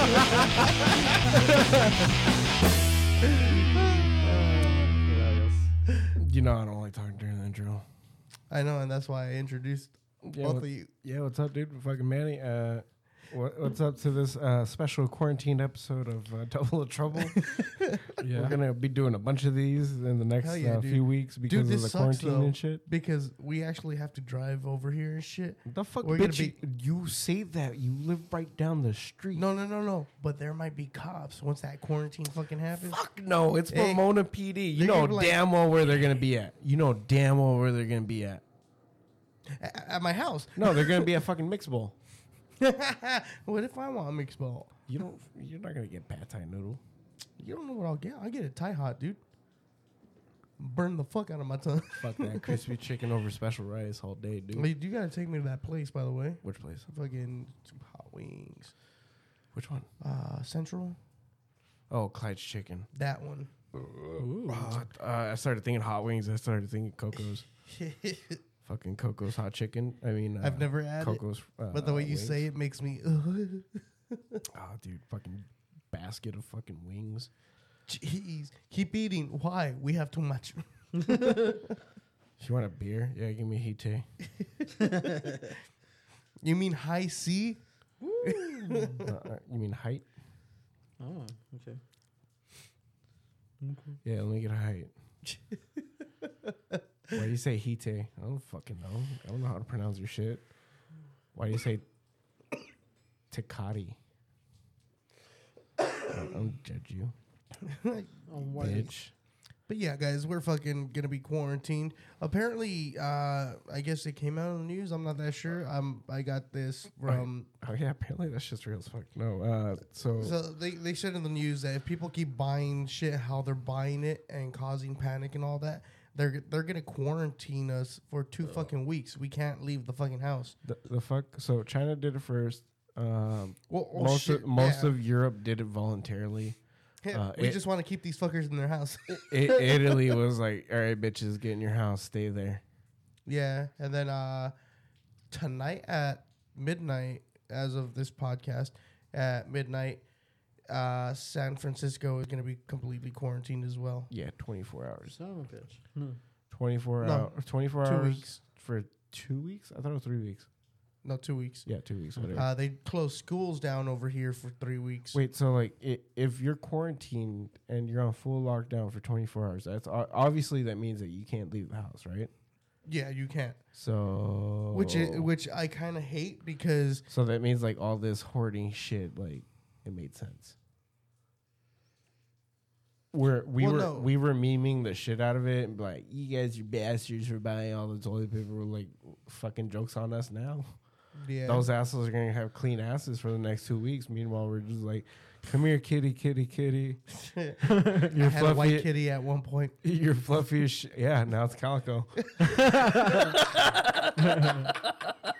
You know I don't like talking during the intro. I know, and that's why I introduced Yeah, both what- of you. yeah, what's up, dude? Fucking Manny. Uh, what, what's up to this uh, special quarantine episode of uh, Double of Trouble? Yeah. We're gonna be doing a bunch of these in the next Hell yeah, uh, dude. few weeks because this of the sucks, quarantine though. and shit. Because we actually have to drive over here and shit. The fuck, We're gonna bitch! you, you say that you live right down the street. No, no, no, no. But there might be cops once that quarantine fucking happens. Fuck no, it's Hey, Pomona PD. You they're know gonna be like- damn well where they're gonna be at. You know damn well where they're gonna be at. A- At my house. No, they're gonna be at fucking Mix Bowl. what if I want a mixed ball? You don't. You're not gonna get pad thai noodle. You don't know what I'll get. I get a Thai hot, dude. Burn the fuck out of my tongue. Fuck that crispy chicken over special rice all day, dude. Wait, you gotta take me to that place, by the way. Which place? Fucking hot wings. Which one? Uh, Central. Oh, Clyde's chicken. That one. Uh, uh, I started thinking hot wings. I started thinking Coco's. Fucking Coco's hot chicken. I mean, uh, I've never had it, Coco's. Uh, but the way you wings. say it makes me. oh, dude, fucking basket of fucking wings. Jeez, keep eating. Why? We have too much. You want a beer? Yeah, give me a heat. You mean high C? uh, uh, you mean Hite? Oh, okay. Yeah, let me get a Hite. Why do you say hite? I don't fucking know. I don't know how to pronounce your shit. Why do you say Tecate? I don't judge you, Oh, what? bitch. But yeah, guys, we're fucking gonna be quarantined. Apparently, uh, I guess it came out on the news. I'm not that sure. Um, I got this from. Oh yeah, apparently that's just real as fuck. No, uh, so, So they, they said in the news that if people keep buying shit how they're buying it and causing panic and all that, they're they're gonna quarantine us for two fucking weeks. We can't leave the fucking house. the, the fuck. So China did it first. Um, Well, oh, most shit, of, most yeah. of Europe did it voluntarily. Yeah, uh, we it- just want to keep these fuckers in their house. I Italy was like, "All right, bitches, get in your house, stay there." yeah, and then uh, tonight at midnight, as of this podcast, at midnight, uh, San Francisco is gonna be completely quarantined as well. Yeah, twenty four hours. Son of a bitch. No. Twenty four No, hours. Twenty four two hours weeks. for two weeks. I thought it was three weeks. No, two weeks. Yeah, two weeks. Whatever. Uh, they closed schools down over here for three weeks. Wait, so like, i if you're quarantined and you're on full lockdown for 24 hours, that's obviously that means that you can't leave the house, right? Yeah, you can't. So Which i which I kind of hate because so that means like all this hoarding shit, like it made sense. We're, we Well, were no. we were memeing the shit out of it and be like you guys are bastards for buying all the toilet paper. We're like fucking jokes on us now. yeah, Those assholes are gonna have clean asses for the next two weeks. Meanwhile, we're just like, come here, kitty, kitty, kitty. You're had a white fluffy. kitty at one point. You're fluffy as shit. Yeah, now it's calico.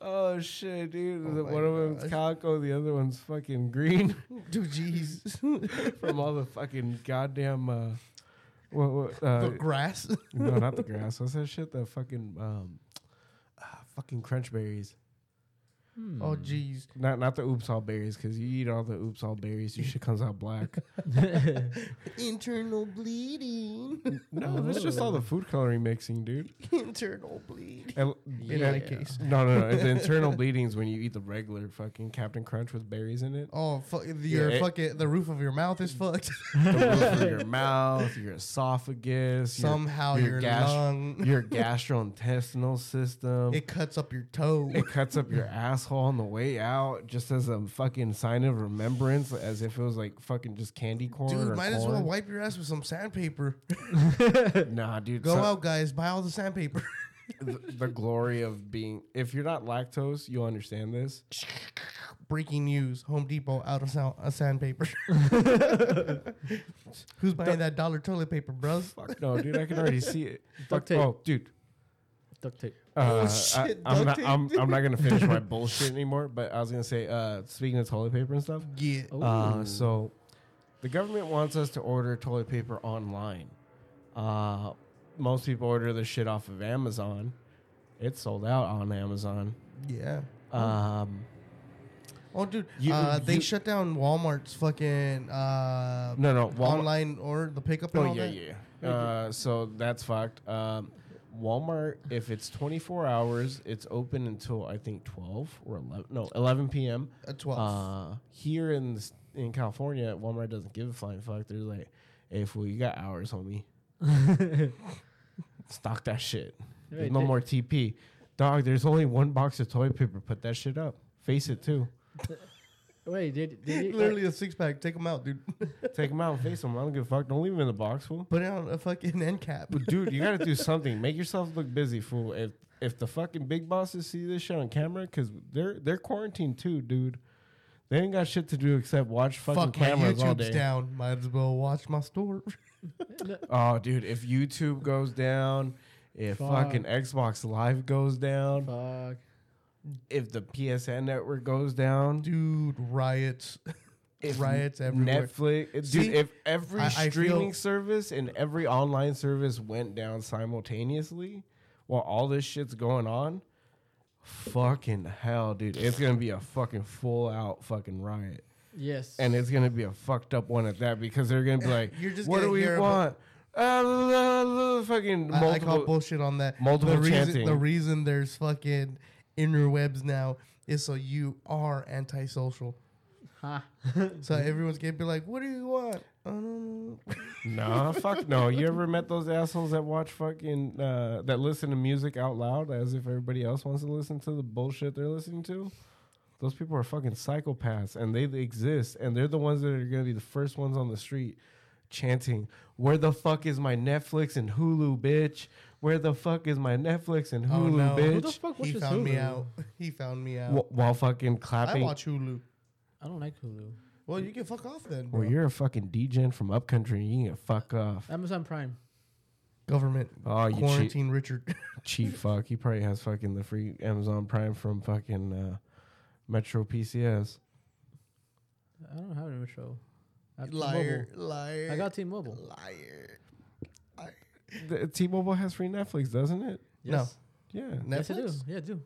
oh shit, dude! Oh One of them's gosh. calico, the other one's fucking green Dude, jeez, from all the fucking goddamn. Uh, what? what uh, the grass. no, not the grass. What's that shit? The fucking um, ah, fucking crunch berries. Oh, hmm. jeez. Not not the oops all berries, because you eat all the oops all berries, your shit comes out black. Internal bleeding. No, that's just all the food coloring mixing, dude. Internal bleed. And- In yeah, my case. No, no, no. The internal bleedings when you eat the regular fucking Cap'n Crunch with berries in it. Oh, fuck, your it- fucking the roof of your mouth is fucked. The roof of your mouth, your esophagus, Somehow your, your gas- lung. your gastrointestinal system. It cuts up your toe. It cuts up your asshole on the way out, just as a fucking sign of remembrance, as if it was like fucking just candy corn. Dude, or might as well wipe your ass with some sandpaper. Nah, dude. Go so- out, guys. Buy all the sandpaper. the, the glory of being. If you're not lactose, you'll understand this. Breaking news: Home Depot out of sound, uh, sandpaper. Who's buying that dollar toilet paper, bros? Fuck no, dude. I can already see it. Fuck, Duct tape. oh, dude. Duct tape. Uh, shit, I, am duct not. tape. I'm, I'm not gonna finish my bullshit anymore. But I was gonna say, uh, speaking of toilet paper and stuff. Yeah. Uh, so, the government wants us to order toilet paper online. Uh, most people order their shit off of Amazon. It's sold out on Amazon. Yeah. Um, Oh, dude, You- uh, they you- shut down Walmart's fucking uh, No, no. Walmart, online or the pickup and Oh all yeah, that. yeah. Uh, so that's fucked. Um, Walmart, if it's 24 hours, it's open until I think 12 or 11. No, 11 p.m. At twelve. Uh, here in the, in California, Walmart doesn't give a flying fuck. They're like, "Hey, fool, you got hours, homie. Stock that shit. There's Right, no more TP, dog. There's only one box of toilet paper. Put that shit up. Face it too. Wait, did, did you, Literally a six pack. Take them out, dude. Take them out and face them. I don't give a fuck. Don't leave them in the box, fool. Put it on a fucking end cap. But dude, you got to do something. Make yourself look busy, fool. If if the fucking big bosses see this shit on camera, because they're they're quarantined too, dude. They ain't got shit to do except watch fucking Fuck my cameras all YouTube's day. down. Might as well watch my store. Oh, dude, if YouTube goes down, if Fuck. fucking Xbox Live goes down, fuck. If the PSN network goes down, Dude, riots. if riots everywhere. Netflix, dude, if every I- I streaming feel- service and every online service went down simultaneously while all this shit's going on, fucking hell, dude, it's gonna be a fucking full out fucking riot, Yes. and it's gonna be a fucked up one at that because they're gonna be eh, like, You're just what do gonna we hear want? Uh, la, la, la, fucking I, I call multiple. bullshit on that. multiple the reason, chanting. The reason there's fucking interwebs now is so you are antisocial. Ha. So everyone's gonna be like, "What do you want?" I don't know. Nah, fuck no. You ever met those assholes that watch fucking uh, that listen to music out loud as if everybody else wants to listen to the bullshit they're listening to? Those people are fucking psychopaths, and they exist, and they're the ones that are gonna be the first ones on the street chanting, "Where the fuck is my Netflix and Hulu, bitch? Where the fuck is my Netflix and Oh, Hulu, no. Who the bitch?" fuck He watches found me Hulu? out. He found me out. Wh- while fucking clapping. I watch Hulu. I don't like Hulu. Well, you can fuck off then, bro. Well, you're a fucking degen from upcountry. You can get fuck off. Amazon Prime. Government Oh, you cheat. quarantine, Richard. cheap fuck. He probably has fucking the free Amazon Prime from fucking uh, Metro PCS. I don't have any show. I have liar, T-Mobile. liar. I got T-Mobile. liar. Liar. The, T-Mobile has free Netflix, doesn't it? Yes. Yeah. Yes, I do. Netflix? Yeah, I do.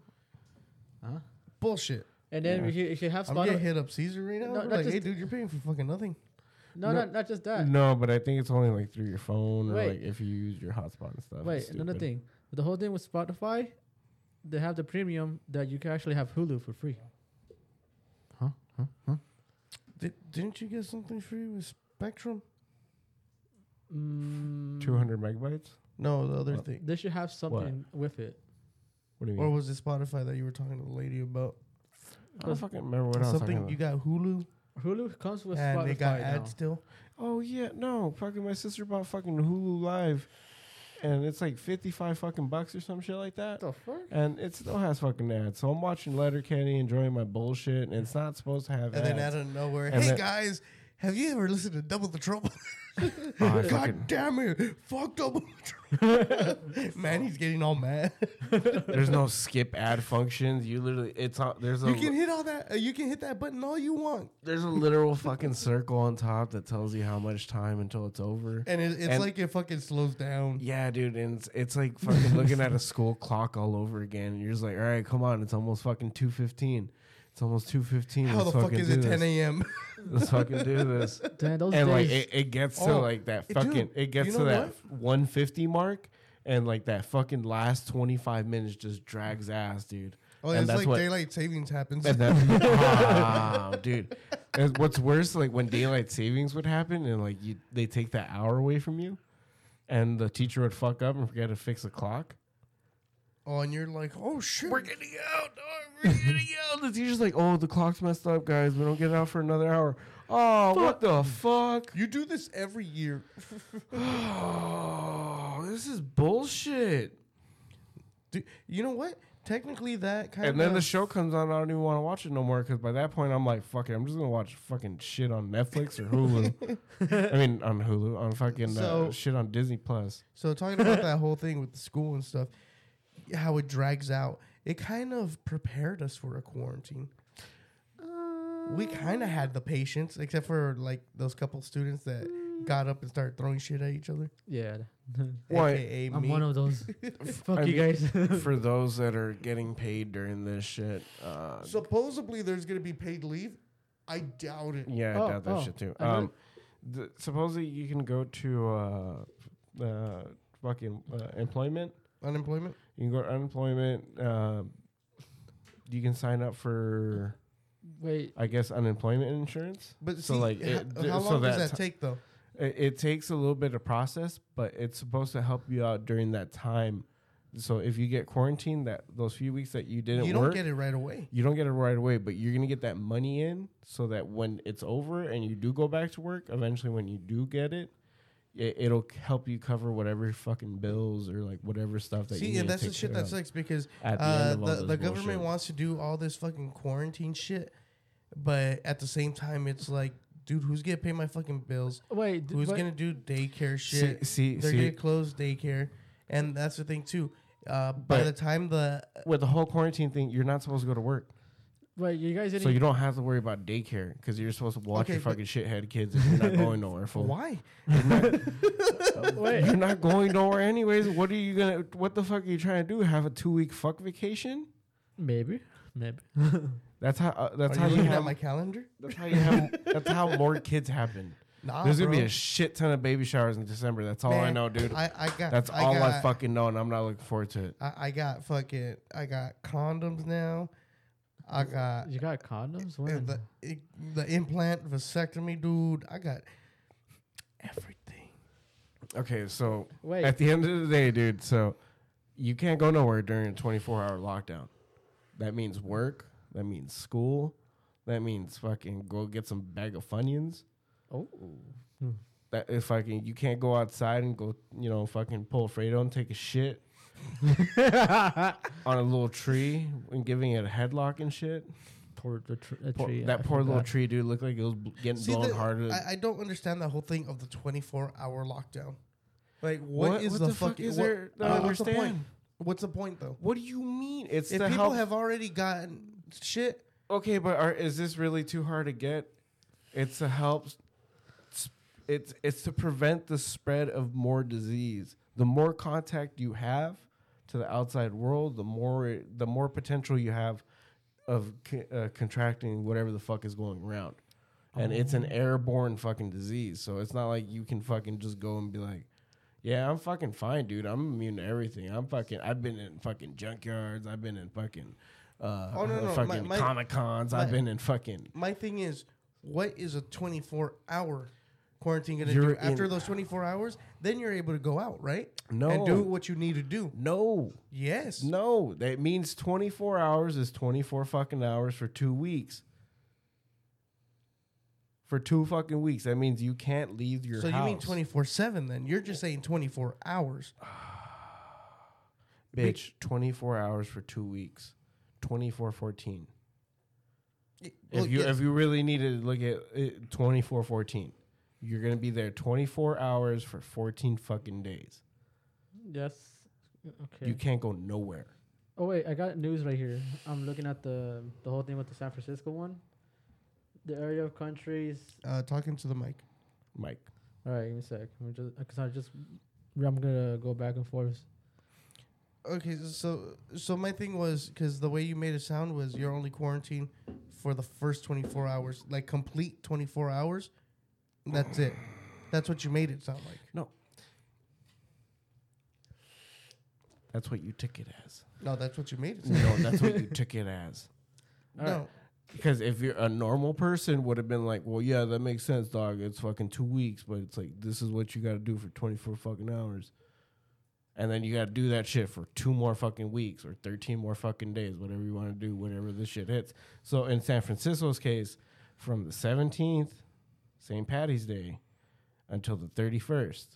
Uh-huh. Bullshit. And then Yeah. if, you, if you have I'm gonna Spotify, hit up Caesar right now. No, not like, hey, dude, you're paying for fucking nothing. no, No. not not just that. No, but I think it's only like through your phone or like if you use your hotspot and stuff. Wait, It's another stupid. thing. The whole thing with Spotify, they have the premium that you can actually have Hulu for free. Huh? Huh? Huh? Did, didn't you get something free with Spectrum? Mm, 200 megabytes? No, the other What? thing. They should have something with it. What do you mean? Or mean? was it Spotify that you were talking to the lady about? I don't fucking remember what I was talking Something about. you got Hulu Hulu comes with and Spotify they got now. ads still. oh, yeah. No. Fucking my sister bought fucking Hulu Live and it's like 55 fucking bucks or some shit like that. What the fuck? And it still has fucking ads. So I'm watching Letterkenny, enjoying my bullshit, and it's not supposed to have And ads. then out of nowhere, And hey then- guys, have you ever listened to Double the Trouble? Oh, God fucking- damn it! Fuck Double the Trouble. Man, he's getting all mad. there's no skip ad functions. You literally, it's on, there's a You can hit all that. Uh, you can hit that button all you want, there's a literal fucking circle on top that tells you how much time until it's over. and it, it's And- like it fucking slows down. Yeah, dude, and it's, it's like fucking looking at a school clock all over again. And you're just like, all right, come on, it's almost fucking two fifteen. It's almost two fifteen. How the fuck is it 10 a.m.? Let's fucking do this. Damn, those and like it, it gets to Oh, like that it- fucking dude, it gets you to know that 150 mark and like that fucking last 25 minutes just drags ass dude Oh, And it's that's like what- daylight savings happens. and then wow, dude and what's worse like when daylight savings would happen and like you they take that hour away from you and the teacher would fuck up and forget to fix the clock oh, and you're like, oh shit. we're getting out dog, we're getting out the teacher's like oh the clock's messed up guys we don't get out for another hour oh what the fuck You do this every year. oh this is bullshit Dude, you know what? Technically, that kind And of. then the show comes on, I don't even want to watch it no more because by that point I'm like, fuck it, I'm just gonna watch fucking shit on Netflix or Hulu. I mean, on Hulu, on fucking So- uh, shit on Disney Plus. So talking about that whole thing with the school and stuff, how it drags out, it kind of prepared us for a quarantine. We kind of had the patience, except for like those couple students that got up and started throwing shit at each other. Yeah, Why- AKA I'm me. one of those. Fuck I you guys. For those that are getting paid during this shit, uh, Supposedly there's gonna be paid leave. I doubt it. yeah, I Oh, doubt that oh, shit too. Um, the, supposedly you can go to uh, uh, fucking uh, employment. Unemployment. You can go to unemployment. Uh, you can sign up for, Wait, I guess, unemployment insurance. But So, see, like, it- how so long does that that take though? It, it takes a little bit of process, but it's supposed to help you out during that time. So if you get quarantined, that those few weeks that you didn't You don't work, get it right away. you don't get it right away, but you're gonna get that money in so that when it's over and you do go back to work, eventually when you do get it, it it'll help you cover whatever fucking bills or like whatever stuff that you See, need and to that's the shit that sucks because at the uh, end of all the, the government wants to do all this fucking quarantine shit, but at the same time, it's like, dude, who's gonna pay my fucking bills? wait. d- Who's but- gonna do daycare See, shit? see, They're see gonna close daycare, and that's the thing too. Uh, by But- the time the with the whole quarantine thing, you're not supposed to go to work, Wait, you guys didn't. so you don't have to worry about daycare because you're supposed to watch Okay, your but- fucking shithead kids if you're not going nowhere. Fool. why? wait. You're not going nowhere anyways. What are you gonna? What the fuck are you trying to do? Have a two week fuck vacation? Maybe, maybe. That's how. Uh, that's Are how you you looking have. my calendar? that's how you have. that's how more kids happen. Nah, There's gonna be bro. a shit ton of baby showers in December. That's all I Man, know, dude. I, I got. that's I all I fucking know, and I'm not looking forward to it. I, I got fucking. I got condoms now. I got You got condoms? When? the the implant vasectomy, dude. I got everything. Okay, so Wait. at the end of the day, dude, so you can't go nowhere during a 24 hour lockdown. That means work. That means school. That means fucking go get some bag of Funyuns. oh. that if fucking you can't go outside and go, you know, fucking pull Fredo and take a shit on a little tree and giving it a headlock and shit. Poor the tr- a Poor- tree. I that poor little forgot. tree, dude, looked like it was bl- getting See, blown the- harder. I, I don't understand the whole thing of the 24 hour lockdown. Like, what is what the, the fuck fucking is what- there to uh, what's the point? understand? What's the point though? What do you mean? It's If to people help. have already gotten shit, okay, but are, is this really too hard to get? It's to help. s- It's it's to prevent the spread of more disease. The more contact you have to the outside world, the more it- the more potential you have of uh, contracting whatever the fuck is going around. And it's an airborne fucking disease, so it's not like you can fucking just go and be like, "Yeah, I'm fucking fine, dude. I'm immune to everything. I'm fucking. I've been in fucking junkyards. I've been in fucking." Uh, Oh, no, no, fucking comic cons. I've been in fucking. my thing is, what is a 24 hour quarantine going to do? After in- those 24 hours, then you're able to go out, right? No. And do what you need to do. No, Yes. no. That means 24 hours is 24 fucking hours for two weeks. For two fucking weeks. That means you can't leave your so house. you mean 24 7 then? You're just saying 24 hours. Bitch, 24 hours for two weeks. 24 14. Well, if you yes. if you really need to look at it, 24 14. You're going to be there 24 hours for 14 fucking days. Yes. Okay. You can't go nowhere. oh wait, I got news right here. I'm looking at the the whole thing with the San Francisco one. The area of countries. Uh, talking to the mic. Mike. All right, give me a sec. I'm just because I just I'm gonna go back and forth. Okay, so so my thing was because the way you made it sound was you're only quarantined for the first 24 hours, like complete 24 hours. That's it. That's what you made it sound like. No. That's what you took it as. No, that's what you made it sound. No, that's what you took it as. All no, right. Because if you're a normal person, would have been like, well, yeah, that makes sense, dog. It's fucking two weeks, but it's like this is what you got to do for 24 fucking hours, and then you got to do that shit for two more fucking weeks or 13 more fucking days, whatever you want to do, whenever this shit hits. So in San Francisco's case, from the 17th, St. Patty's Day, until the 31st.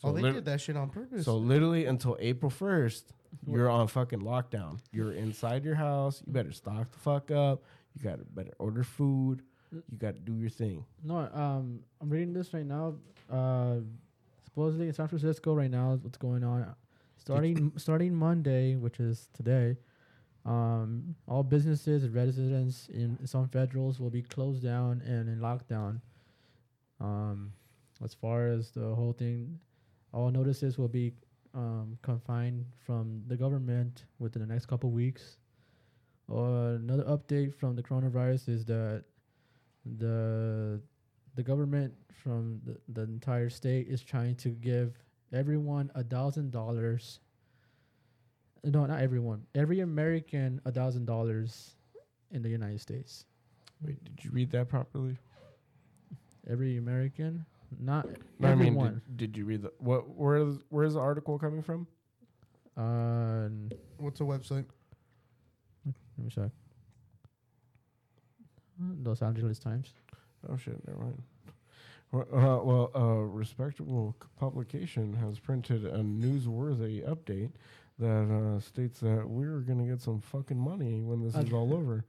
So oh, they lit- did that shit on purpose. So literally until April first, you're on fucking lockdown. You're inside your house. You better stock the fuck up. You gotta better order food. You gotta do your thing. No, um, I'm reading this right now. Uh, supposedly in San Francisco right now is what's going on. Starting starting Monday, which is today, um, all businesses and residents in some federals will be closed down and in lockdown. Um, as far as the whole thing, all notices will be um, confined from the government within the next couple weeks. Uh, another update from the coronavirus is that the the government from the, the entire state is trying to give everyone a thousand dollars. No, not everyone. Every American a thousand dollars in the United States. Wait, did you read that properly? Every American, not No, I mean, did, did you read the what? Where's where's the article coming from? uh, What's the website? let me check. Los Angeles Times. Oh shit, never mind. Well, uh, well, a respectable publication has printed a newsworthy update that uh, states that we're gonna get some fucking money when this is all over.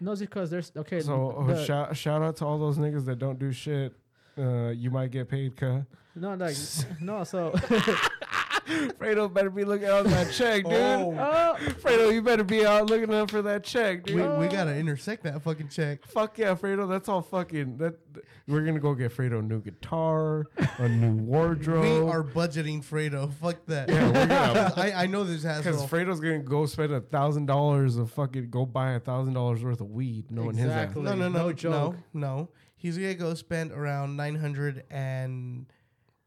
No, it's because there's okay. So uh, the- shout shout out to all those niggas that don't do shit. Uh, you might get paid, cuh. no, like no. So Fredo better be looking out for that check, dude. Oh. oh, Fredo, you better be out looking out for that check, dude. We, we gotta intersect that fucking check. Fuck yeah, Fredo. That's all fucking. That we're gonna go get Fredo a new guitar, a new wardrobe. We are budgeting Fredo. Fuck that. Yeah, we're gonna- I, I know this has Because hassle. Fredo's gonna go spend a thousand dollars of fucking go buy a thousand dollars worth of weed, knowing Exactly. No, no, no, No no, joke. no. He's gonna go spend around nine hundred and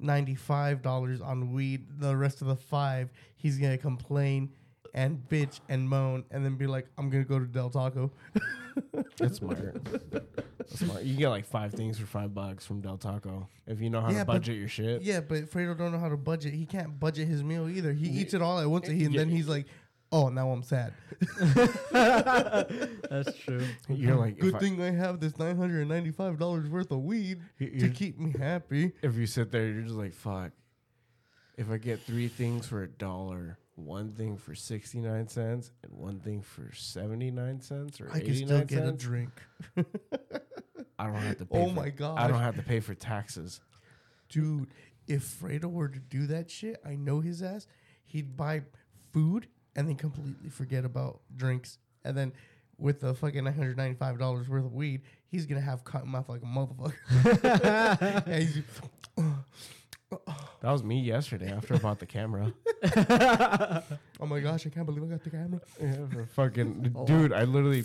ninety-five dollars on weed. The rest of the five, he's gonna complain and bitch and moan, and then be like, "I'm gonna go to Del Taco." That's smart. That's smart. You get like five things for five bucks from Del Taco if you know how Yeah, to budget your shit. Yeah, but Fredo don't know how to budget. He can't budget his meal either. He Yeah. eats it all at once, and, and Yeah. then he's like, "Oh, now I'm sad." that's true. You're like, Good if I- thing I have this nine hundred and ninety-five dollars worth of weed you- to you're- keep me happy. if you sit there, you're just like, fuck. If I get three things for a dollar, one thing for sixty nine cents, and one thing for seventy nine cents or I can eighty still nine get a cents, drink. I don't have to pay. Oh for, my god! I don't have to pay for taxes. Dude, if Fredo were to do that shit, I know his ass. He'd buy food and then completely forget about drinks. And then with the fucking nine hundred ninety five dollars worth of weed, he's gonna have cotton mouth like a motherfucker. That was me yesterday after I bought the camera. oh my gosh, I can't believe I got the camera. Yeah, fucking Oh. dude, I literally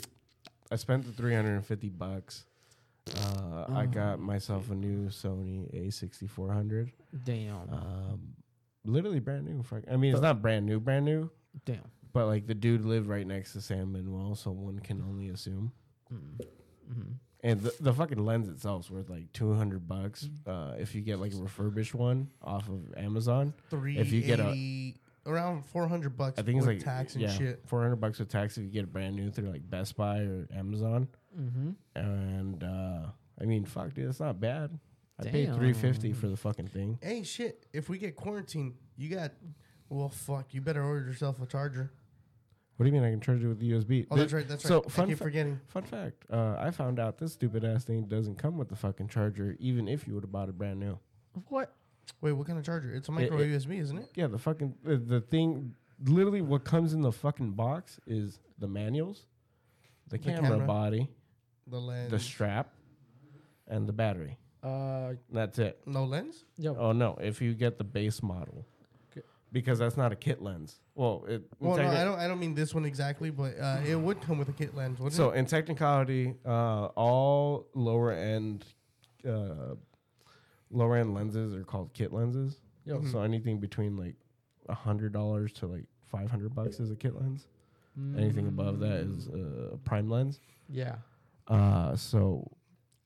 I spent the 350 bucks. Uh, I Oh. got myself a new Sony A6400. Damn. Um, literally brand new. I mean, it's not brand new, brand new, Damn. but like the dude lived right next to San Manuel, so one can only assume. Mm. hmm And the, the fucking lens itself is worth like 200 bucks. Uh, if you get like a refurbished one off of Amazon, Three If you get a- around four hundred bucks I think it's like tax and yeah, shit. 400 bucks with tax if you get it brand new through like Best Buy or Amazon. Mm-hmm. And uh, I mean, fuck, dude, it's not bad. I paid three fifty for the fucking thing. Hey shit, if we get quarantined, you got well fuck, you better order yourself a charger. What do you mean I can charge it with the USB? Oh, that's right, that's so, right. fun I keep fa- forgetting. Fun fact: uh, I found out this stupid ass thing doesn't come with the fucking charger, even if you would have bought it brand new. What? Wait, what kind of charger? It's a micro it- USB, isn't it? Yeah, the fucking uh, the thing. Literally, what comes in the fucking box is the manuals, the, The camera, camera. body, The lens. the strap, and the battery. Uh, That's it. no lens? yo. Oh no! If you get the base model, Okay. Because that's not a kit lens. Well, it. Well, no, I don't. I don't mean this one exactly, but uh, it would come with a kit lens, wouldn't So it? in technicality, uh, all lower end, uh, lower end lenses are called kit lenses. Yo. Mhm. So anything between like a hundred dollars to like five hundred bucks is a kit lens. Anything above that is Mm. a prime lens. Yeah. Uh, so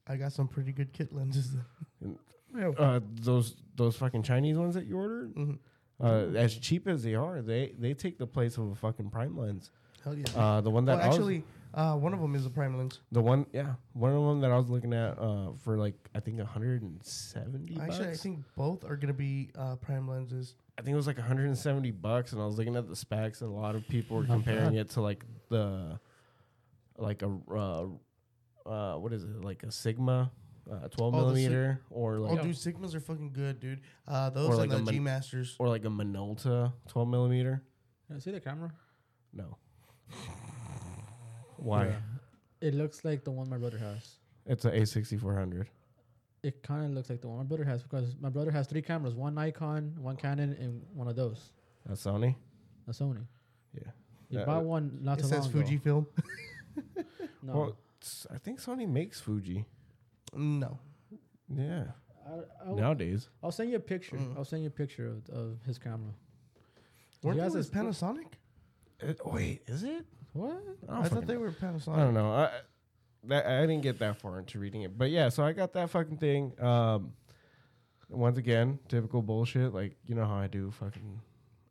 I got some pretty good kit lenses. uh, those those fucking Chinese ones that you ordered, Mhm. Uh, as cheap as they are, they they take the place of a fucking prime lens. Hell yeah. Uh, the one that well, I was- actually, uh, one of them is a prime lens. the one yeah, one of them that I was looking at uh, for like I think hundred and seventy. Actually, I think both are gonna be uh, prime lenses. I think it was like 170 bucks, and I was looking at the specs, and a lot of people were comparing it to like the, like a, uh, uh, what is it, like a Sigma, uh, 12 Oh, the Sig- millimeter, or like Oh, dude, Sigmas are fucking good, dude. Uh, those Or are like a the Min- G Masters. or like a Minolta 12 millimeter. Can I see the camera? No. Why? Yeah. It looks like the one my brother has. It's a A6400. It kind of looks like the one my brother has because my brother has three cameras: one Nikon, one Canon, and one of those. A Sony. A Sony. Yeah. He Yeah, bought uh, one not It too says long ago. Fujifilm. No, Well, s- I think Sony makes Fuji. No. Yeah. I, I'll, Nowadays. I'll send you a picture. Mm. I'll send you a picture of, of his camera. Weren't He has those his- Panasonic? Uh, wait, is it? What? I, I, thought fucking they know. were Panasonic. I don't know. I that I didn't get that far into reading it, but yeah. So I got that fucking thing. Um, once again, typical bullshit. Like you know how I do fucking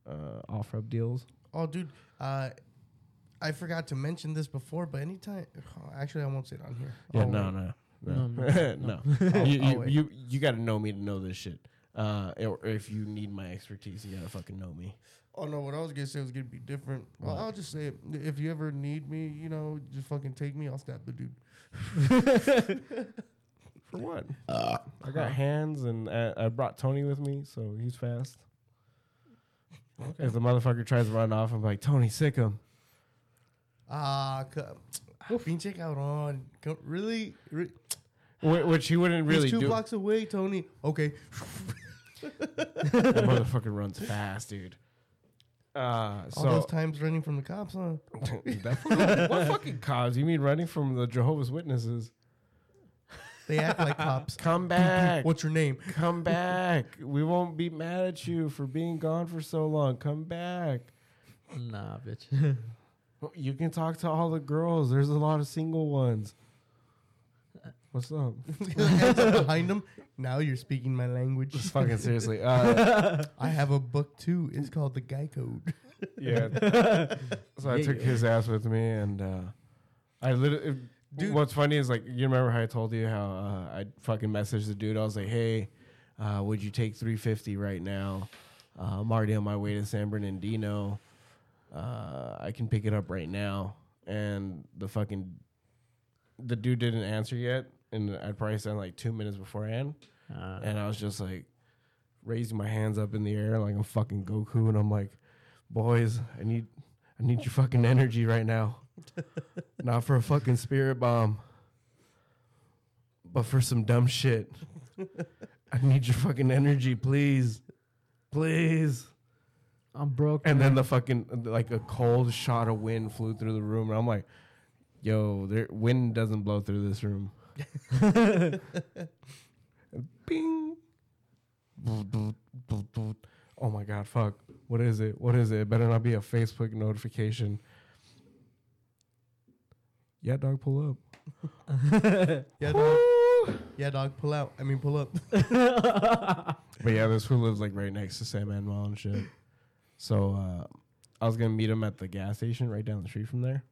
uh, OfferUp deals. Oh, dude. Uh, I forgot to mention this before, but anytime. Actually, I won't say it on here. Yeah, Oh, no, wait. no, No, no, no, no. You you, you you got to know me to know this shit. Uh, or if you need my expertise, you gotta fucking know me. Oh no, what I was gonna say was gonna be different. Well, I'll just say it. If you ever need me, you know, just fucking take me. I'll stab the dude. For what? I got hands, and uh, I brought Tony with me, so he's fast. If the motherfucker tries to run off, I'm like, Tony, sick him. Ah, ca- ah, pinche cabrón. Co- Really? Which he wouldn't really He's two do. blocks away, Tony. Okay. that motherfucker runs fast, dude. Uh, All so those times running from the cops, huh? that what fucking cops? You mean running from the Jehovah's Witnesses? They act like cops. Come back. What's your name? Come back. We won't be mad at you for being gone for so long. Come back. Nah, bitch. You can talk to all the girls. There's a lot of single ones. What's up? Behind him. Now you're speaking my language. Just fucking seriously. Uh, I have a book too. It's called The Guy Code. yeah. So I Yeah, took yeah. his ass with me, and uh, I literally. Dude. What's funny is like you remember how I told you how uh, I fucking messaged the dude. I was like, "Hey, uh, would you take 350 right now? Uh, I'm already on my way to San Bernardino. Uh, I can pick it up right now." And the fucking the dude didn't answer yet, and I'd probably sent like two minutes beforehand. Uh, And I was just like raising my hands up in the air like I'm fucking Goku, and I'm like, boys, I need, I need your fucking energy right now, not for a fucking spirit bomb, but for some dumb shit. I need your fucking energy, please, please. I'm broke. And then the fucking like a cold shot of wind flew through the room, and I'm like, yo, there wind doesn't blow through this room. Bing. Oh my god, fuck. What is it? What is it? It better not be a Facebook notification. Yeah, dog, pull up. Yeah, dog. Yeah, dog. Pull out. I mean, pull up. But yeah, this fool lives like right next to San Manuel and shit. So uh, I was gonna meet him at the gas station right down the street from there.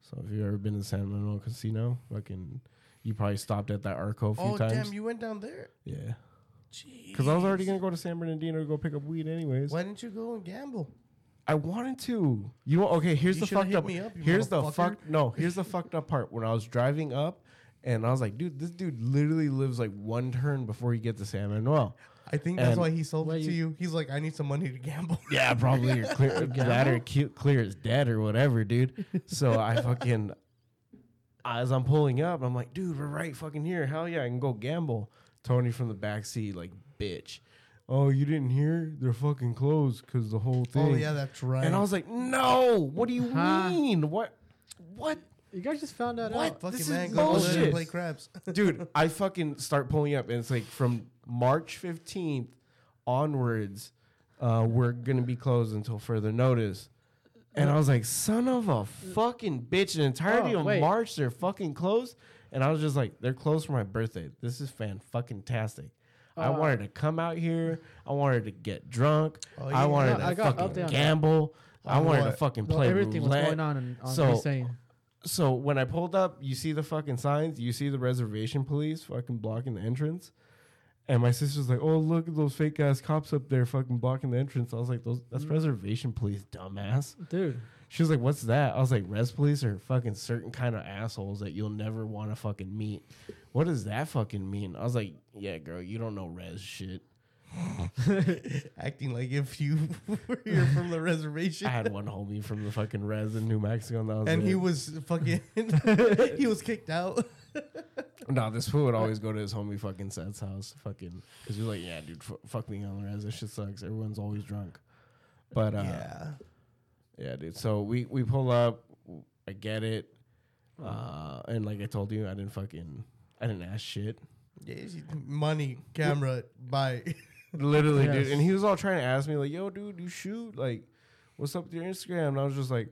So if you've ever been to San Manuel Casino, fucking, you probably stopped at that Arco a few oh, times. damn. You went down there? yeah, because I was already gonna go to San Bernardino to go pick up weed anyways. Why didn't you go and gamble? I wanted to. You know, okay? Here's You the shoulda fucked hit up. me up, you here's the motherfucker. fuck. No, here's the fucked up part. When I was driving up, and I was like, dude, this dude literally lives like one turn before you get to San Manuel. I think that's And- why he sold Wait, it to you- you. He's like, I need some money to gamble. Yeah, probably you're clear that or gamble? cu- clear as dead or whatever, dude. So I fucking as I'm pulling up, I'm like, dude, we're right fucking here. Hell yeah, I can go gamble. Tony from the back seat, like, bitch. Oh, you didn't hear? They're fucking closed because the whole oh, thing. Oh, yeah, that's right. And I was like, no. What do you Huh? mean? What? What? you guys just found that What? out. Fucking this is man, go over there and bullshit. play craps. dude i fucking start pulling up and it's like from march 15th onwards uh we're gonna be closed until further notice and i was like son of a fucking bitch the entirety Oh, of wait. march they're fucking closed and i was just like they're closed for my birthday this is fan fucking tastic I Uh, wanted to come out here. I wanted to get drunk. Oh, I yeah. wanted No, to I got fucking update on that. gamble. I On wanted to what? fucking Well, play everything was roulette going on and on So- insane. so when I pulled up, you see the fucking signs, you see the reservation police fucking blocking the entrance. And my sister's like, "Oh, look at those fake ass cops up there fucking blocking the entrance." I was like, "Those that's Mm. reservation police, dumbass." Dude, She was like, "What's that?" I was like, "Res police are fucking certain kind of assholes that you'll never want to fucking meet." What does that fucking mean? I was like, "Yeah, girl, you don't know res shit." Acting like if you were here from the reservation. I had one homie from the fucking res in New Mexico, and that was and he was fucking, he was kicked out. No, this fool would always go to his homie fucking Seth's house, fucking, because he's like, yeah, dude, f- fuck me on the res. This shit sucks. Everyone's always drunk. But uh, yeah. yeah. dude. So we we pull up. I get it. Uh, and like I told you, I didn't fucking, I didn't ask shit. Yeah, it's money, camera, buy. Literally, dude. And he was all trying to ask me, like, yo, dude, you shoot? Like, what's up with your Instagram? And I was just like,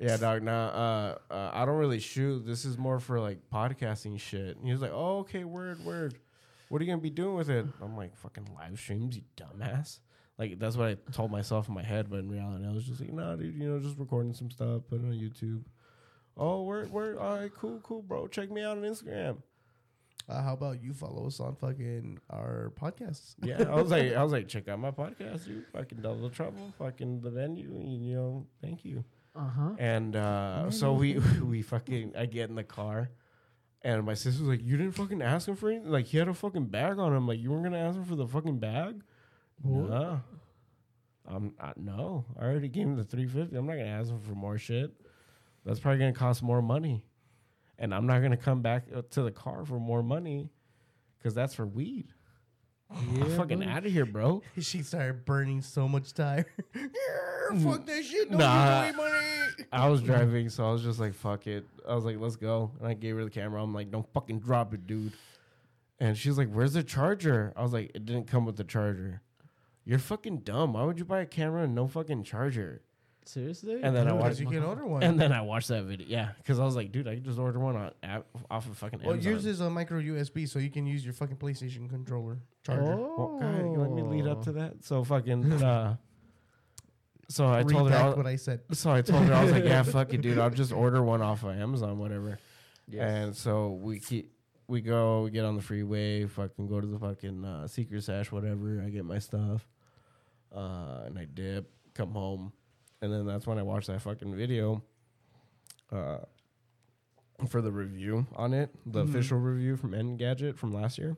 yeah, dog, nah, uh, uh, I don't really shoot. This is more for like podcasting shit. And he was like, oh, okay, word, word. What are you going to be doing with it? I'm like, fucking live streams, you dumbass. Like, that's what I told myself in my head. But in reality, I was just like, nah, dude, you know, just recording some stuff, putting it on YouTube. Oh, word, word. All right, cool, cool, bro. Check me out on Instagram. Uh, how about you follow us on fucking our podcasts? Yeah, I was like, I was like, check out my podcast, dude. Fucking double trouble, fucking the venue, you know, thank you. Uh huh. And uh, so we we fucking, I get in the car, and my sister's like, you didn't fucking ask him for anything. Like he had a fucking bag on him. Like you weren't gonna ask him for the fucking bag. What? No, I'm I, no. I already gave him the three fifty. I'm not gonna ask him for more shit. That's probably gonna cost more money, and I'm not gonna come back uh, to the car for more money, because that's for weed. Yeah, I'm fucking out of here, bro. She started burning so much tire. Mm. fuck that shit. Don't Nah. give away money. I was driving, so I was just like, "Fuck it." I was like, "Let's go," and I gave her the camera. I'm like, "Don't fucking drop it, dude." And she's like, "Where's the charger?" I was like, "It didn't come with the charger." You're fucking dumb. Why would you buy a camera and no fucking charger? Seriously? And then I watched, you can order one. and then I watched that video. Yeah, because I was like, "Dude, I can just order one on app, off of fucking well, Amazon." yours is a micro USB, so you can use your fucking PlayStation controller charger. Oh. You let me lead up to that. So fucking. Uh, so I told her. I was- what I said. So I told her I was like, "Yeah, fuck it, dude. I'll just order one off of Amazon, whatever." And so we keep we go, we get on the freeway, fucking go to the fucking uh, secret sash, whatever. I get my stuff, uh, and I dip, come home, and then that's when I watched that fucking video uh, for the review on it, the Mhm. official review from Engadget from last year.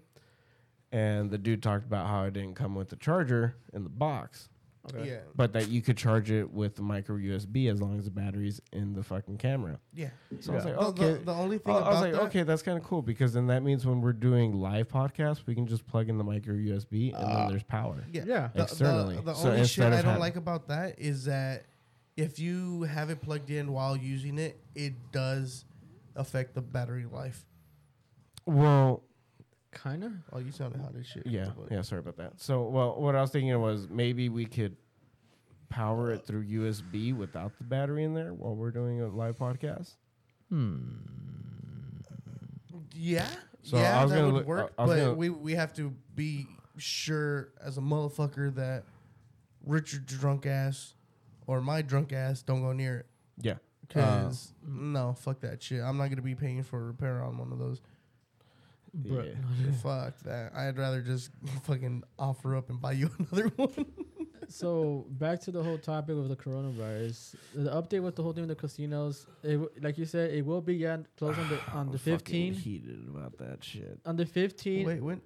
And the dude talked about how it didn't come with the charger in the box, Okay. Yeah, but that you could charge it with the micro USB as long as the battery's in the fucking camera. yeah. So I was like, The- okay. The, the only thing I about was like, that, okay, that's kind of cool because then that means when we're doing live podcasts, we can just plug in the micro USB and Uh, then there's power. yeah, Yeah. The, externally. The, the So only shit I don't having- like about that is that if you have it plugged in while using it, it does affect the battery life. Well, Kind of. Oh, you sounded hot as shit. yeah, But- yeah. Sorry about that. So, well, what I was thinking was maybe we could power it through USB without the battery in there while we're doing a live podcast. Hmm. Yeah, So yeah, that would look- work. But gonna- we we have to be sure as a motherfucker that Richard's drunk ass or my drunk ass don't go near it. Yeah. Cause no, fuck that shit. I'm not gonna be paying for a repair on one of those. Bro. Yeah. Fuck that. I'd rather just fucking offer up and buy you another one. so back to the whole topic of the coronavirus. The update with the whole thing with the casinos, it, w- like you said, it will be yeah, closed on the on I'm the fucking 15. heated about that shit. On the 15. Wait, when?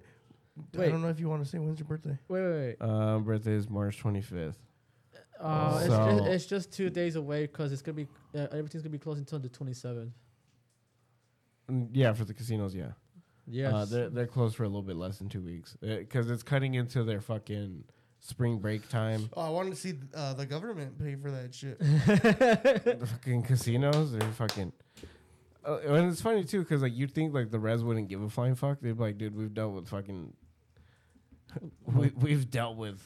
Wait. I don't know if you want to say when's your birthday. wait, wait. wait. Um, birthday is March 25th. Uh, it's, just, it's just two days away because it's gonna be uh, everything's gonna be closed until the 27th. Mm, Yeah, for the casinos, yeah. Yes. Uh, they're they're closed for a little bit less than two weeks because it's cutting into their fucking spring break time. Oh, I wanted to see uh, the government pay for that shit. the fucking casinos, they're fucking. Uh, and it's funny too because like you'd think like the res wouldn't give a flying fuck. They'd be like, dude, we've dealt with fucking. we we've dealt with c-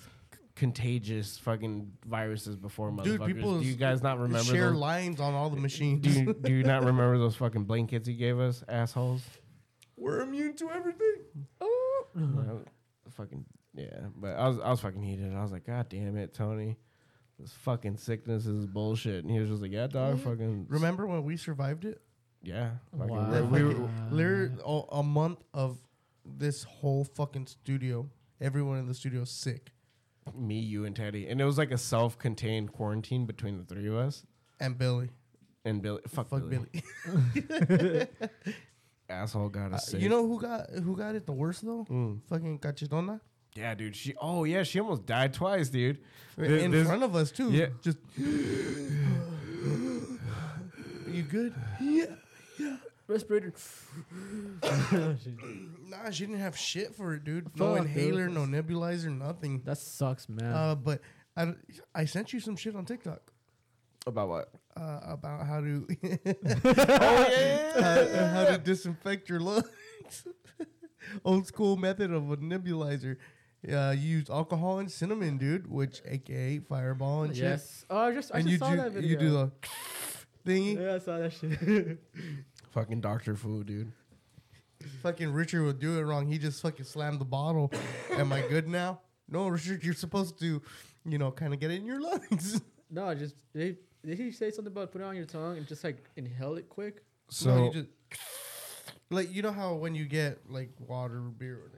contagious fucking viruses before, motherfuckers. Dude, people do you guys not remember Share those? lines on all the machines. Do you, do you not remember those fucking blankets you gave us, assholes? We're immune to everything. Well, fucking yeah, but I was I was fucking heated. I was like, God damn it, Tony, this fucking sickness is bullshit. And he was just like, Yeah, dog, Yeah. fucking Remember when we survived it? yeah, Wow. we're- we were- Fucking- Literally a, a month of this whole fucking studio. Everyone in the studio sick, me, you, and Teddy, and it was like a self-contained quarantine between the three of us. and Billy. And Billy, fuck, Fuck Billy. Billy. asshole, got Uh, us sick. you know who got who got it the worst though? Mm. Fucking Cachetona. Yeah, dude. She, oh yeah, she almost died twice, dude. Th- in this- front of us too. Yeah. Just. you good? Yeah. Yeah. respirator. Nah, she didn't have shit for it, dude. No Fuck, dude. inhaler, no nebulizer, nothing. that sucks, man. Uh, but I, I sent you some shit on TikTok About what? uh, about how to oh yeah. how, how to disinfect your lungs. Old school method of a nebulizer. Uh, you use alcohol and cinnamon, dude, which aka fireball and shit. yes. Oh, I just I and just you saw do that video. you do the thingy. yeah, I saw that shit. Fucking Doctor Food, dude. Fucking Richard would do it wrong. He just fucking slammed the bottle. Am I good now? No, Richard, you're supposed to, you know, kind of get it in your lungs. no, I just did. Did he say something about putting it on your tongue and just like inhale it quick? So no, you just like you know how when you get like water or beer. Or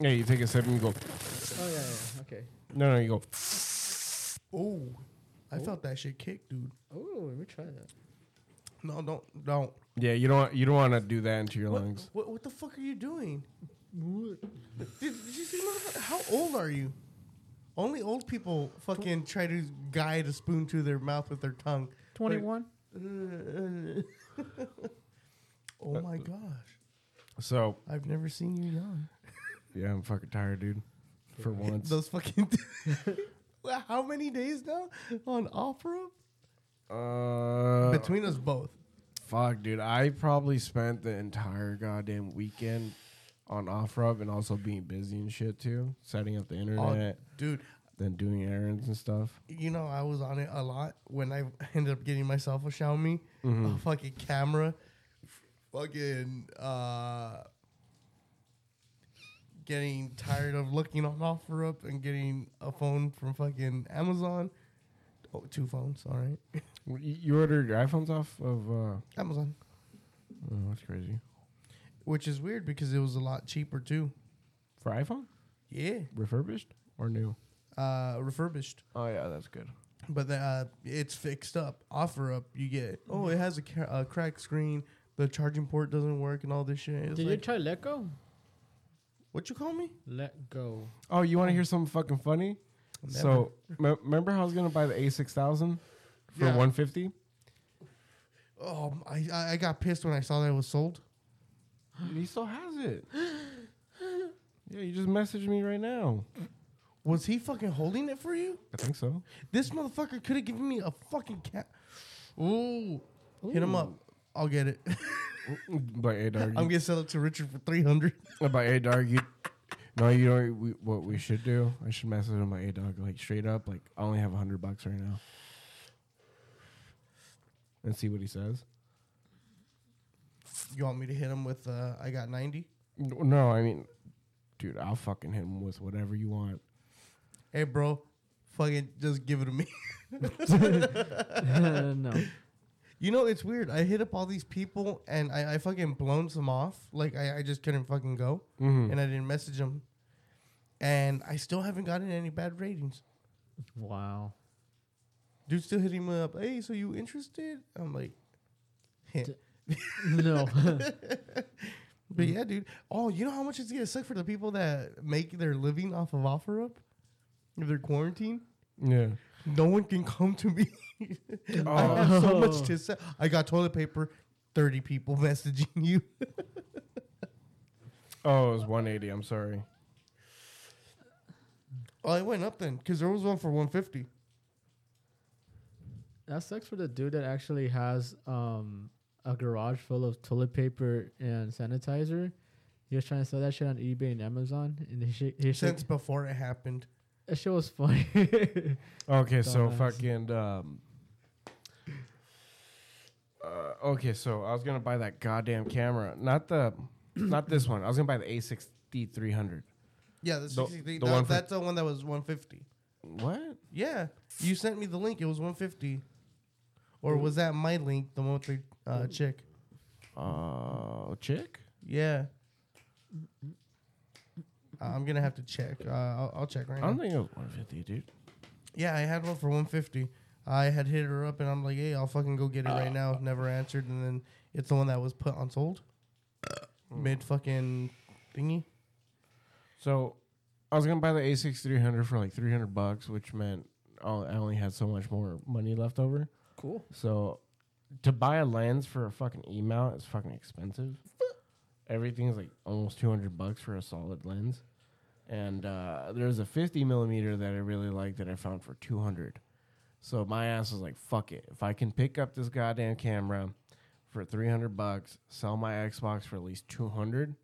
yeah, you take a sip and you go. Oh yeah, yeah. Okay. No, no, you go. oh, I felt that shit kick, dude. Oh, let me try that. No, don't, don't. Yeah, you don't. You don't want to do that into your What, lungs. what, what the fuck are you doing? Did, did you see motherfucker- how old are you? Only old people fucking try to guide a spoon to their mouth with their tongue. Twenty-one. oh my gosh. So I've never seen you young. yeah, I'm fucking tired, dude. For once. Those fucking. Well, How many days now on OfferUp? Uh, Between us both. fuck, dude. I probably spent the entire goddamn weekend on OfferUp and also being busy and shit too, setting up the internet, Dude, then doing errands and stuff. you know, I was on it a lot when I ended up getting myself a Xiaomi, Mm-hmm. a fucking camera, fucking uh, getting tired of looking on OfferUp and getting a phone from fucking Amazon. Oh, two phones, all right. You you ordered your iPhones off of? uh Amazon, Oh, that's crazy. which is weird because it was a lot cheaper too. For iPhone, Yeah, refurbished or new? uh, refurbished. Oh yeah, that's good. But the, uh, it's fixed up. OfferUp, you get. Oh, it has a, ca- a cracked screen. The charging port doesn't work, and all this shit. It's Did you like, try Let Go? what you call me? Let Go. Oh, you want to hear something fucking funny? So me- remember how I was gonna buy the A six thousand for Yeah. one fifty? Oh, I I I got pissed when I saw that it was sold. He still has it. yeah, you just messaged me right now. Was he fucking holding it for you? I think so. This motherfucker could have given me a fucking cat. Ooh, hit him up. I'll get it. But hey, dog, I'm you, gonna sell it to Richard for three hundred. but hey, dog, you. No, you know we, what we should do. I should message him like, hey, dog, like straight up, like I only have a hundred bucks right now, and see what he says. You want me to hit him with? Uh, I got ninety. No, I mean, dude, I'll fucking hit him with whatever you want. Hey, bro, fucking just give it to me. no. You know, it's weird. I hit up all these people and I, I fucking blown some off. Like I, I just couldn't fucking go, Mm-hmm. and I didn't message them. And I still haven't gotten any bad ratings. Wow. Dude still hitting me up. Hey, so you interested? I'm like, no. but yeah, dude. Oh, you know how much it's gonna suck for the people that make their living off of OfferUp if they're quarantined. Yeah. No one can come to me. I Oh. have so oh. much to say. I got toilet paper. Thirty people messaging you. Oh, it was one eighty. I'm sorry. Oh, it went up then because there was one for one fifty. That sucks for the dude that actually has um a garage full of toilet paper and sanitizer. He was trying to sell that shit on eBay and Amazon, and he sh- he Since sh- before it happened. that shit was funny. Okay, so Dumbass. fucking um uh, okay, so I was gonna buy that goddamn camera, not the, not this one. I was gonna buy the A60 300. Yeah, the, The- 63 the that- one that's the one that was one fifty. What? Yeah, you sent me the link. It was one fifty. Or was that my link, the one with the uh, chick? Uh, chick? Yeah. Uh, I'm gonna have to check. Uh, I'll, I'll check right now. I now. don't think it was 150, dude. Yeah, I had one for 150. I had hit her up and I'm like, hey, I'll fucking go get it right now. Never answered, and then it's the one that was put on sold. Mid fucking thingy. So I was gonna buy the A6 300 for like 300 bucks, which meant I I only had so much more money left over. Cool. So to buy a lens for a fucking E mount is fucking expensive. Everything's like almost two hundred bucks for a solid lens, and uh, there's a fifty millimeter that I really like that I found for two hundred. So my ass was like, "Fuck it! If I can pick up this goddamn camera for three hundred bucks, sell my Xbox for at least two hundred,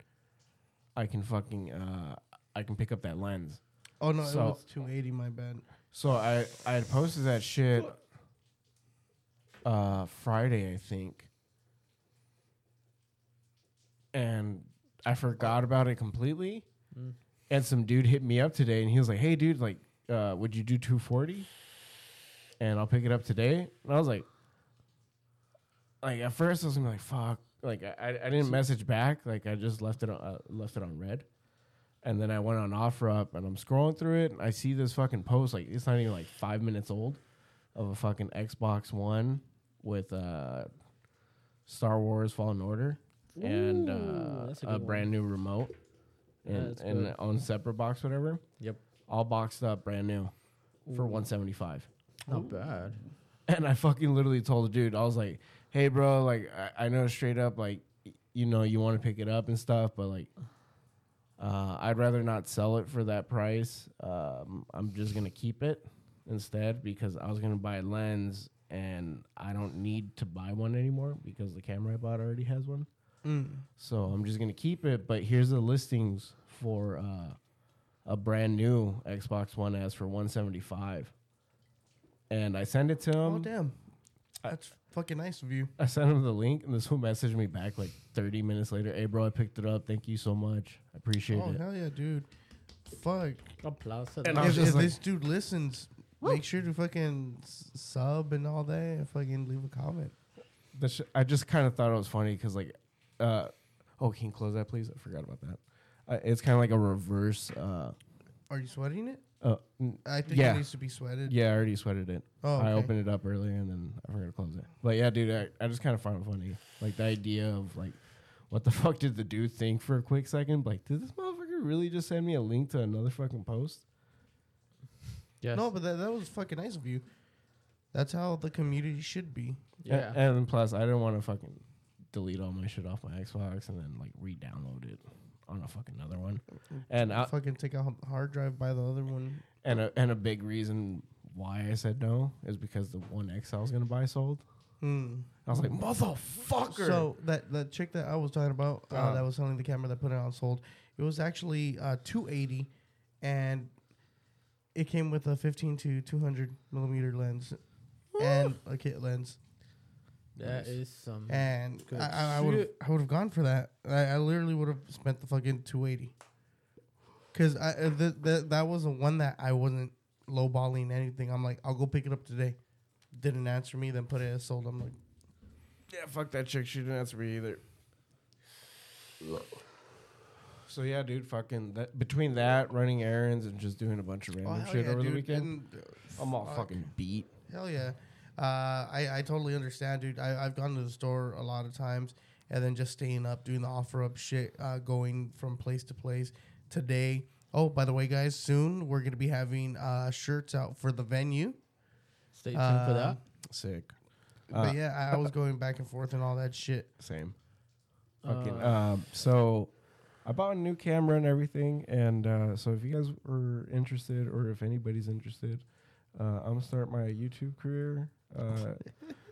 I can fucking uh, I can pick up that lens." Oh no, So- it was 280. My bad. So I I had posted that shit uh Friday, I think. And I forgot about it completely. Mm. And some dude hit me up today and he was like, "Hey dude, like uh would you do 240?" And I'll pick it up today. And I was like like at first I was gonna be like, "Fuck." Like I I didn't message back. Like I just left it on, uh, left it on red. And then I went on OfferUp and I'm scrolling through it and I see this fucking post like it's not even like five minutes old of a fucking Xbox One with uh Star Wars Fallen Order and uh, a a, brand new remote Yeah, and, that's and on separate box whatever. Yep. All boxed up brand new for 175. Not bad. And I fucking literally told the dude, I was like, "Hey, bro, like I, I know straight up, like y- you know, you want to pick it up and stuff, but like, uh, I'd rather not sell it for that price. Um, I'm just gonna keep it instead because I was gonna buy a lens and I don't need to buy one anymore because the camera I bought already has one. Mm. So I'm just gonna keep it. But here's the listings for uh, a brand new Xbox One S for 175. And I send it to him. oh damn, that's fucking nice of you. I sent him the link, and this who messaged me back like 30 minutes later. Hey, bro, I picked it up. Thank you so much. I appreciate Oh it. Oh hell yeah, dude. Fuck. Applause. And that. I was If, just if like- this dude listens, make sure to fucking sub and all that, and fucking leave a comment. Sh- I just kind of thought it was funny because, like, uh, oh, can you close that, please? I forgot about that. Uh, it's kind of like a reverse. Uh, Are you sweating it? uh, I think Yeah. it needs to be sweated. yeah, I already sweated it. Oh, okay. I opened it up earlier and then I forgot to close it. But yeah, dude, I, I just kind of find it funny. Like the idea of like, what the fuck did the dude think for a quick second? Like, did this motherfucker really just send me a link to another fucking post? Yes. No, but that, that was fucking nice of you. That's how the community should be. yeah. And, and plus, I didn't want to fucking delete all my shit off my Xbox and then like re-download it on a fucking other one. And I, fucking take a hard drive by the other one. and a, and a big reason why I said no is because the one X I was gonna buy sold. Hmm. I was like, motherfucker. So that that chick that I was talking about uh, Uh-huh. that was selling the camera that put it on sold, it was actually uh, 280, and it came with a 15 to 200 millimeter lens and a kit lens. That Nice. is some. And Good I, I, I would have shit. I would have gone for that. I, I literally would have spent the fucking 280. Cause I uh, th- th- that was the one that I wasn't lowballing anything. I'm like, I'll go pick it up today. Didn't answer me, then put it as sold. I'm like, yeah, fuck that chick. She didn't answer me either. So yeah, dude, fucking that, between that, running errands, and just doing a bunch of oh, random hell shit yeah, over the weekend, And, uh, I'm all fuck. fucking beat. Hell yeah. Uh, I, I totally understand, dude. I, I've gone to the store a lot of times and then just staying up, doing the OfferUp shit, uh, going from place to place. Today, oh, by the way, guys, soon we're going to be having uh, shirts out for the venue. Stay tuned for uh, that. Sick. but Uh, yeah, I, I was going back and forth and all that shit. Same. Fucking. Uh, um, so I bought a new camera and everything, and uh, so if you guys are interested, or if anybody's interested, uh, I'm gonna start my YouTube career. Uh,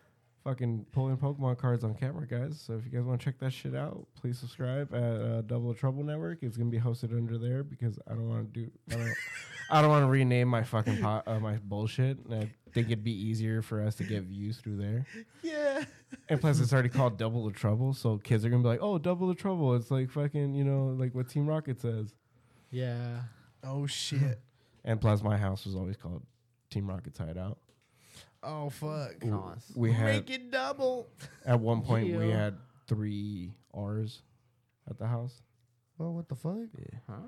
fucking pulling Pokemon cards on camera, guys. So if you guys want to check that shit out, please subscribe at uh, Double Trouble Network. It's gonna be hosted under there because I don't want to do. I don't. I don't want to rename my fucking po- uh, my bullshit. And I think it'd be easier for us to get views through there. Yeah. And plus, it's already called Double the Trouble, so kids are gonna be like, "Oh, Double the Trouble." It's like fucking, you know, like what Team Rocket says. yeah. Oh, shit. And plus, my house was always called Team Rocket's Hideout. Oh, fuck. Nice. We had Make it double. at one point we Yeah. had three R's at the house. Well, what the fuck? Yeah. Huh?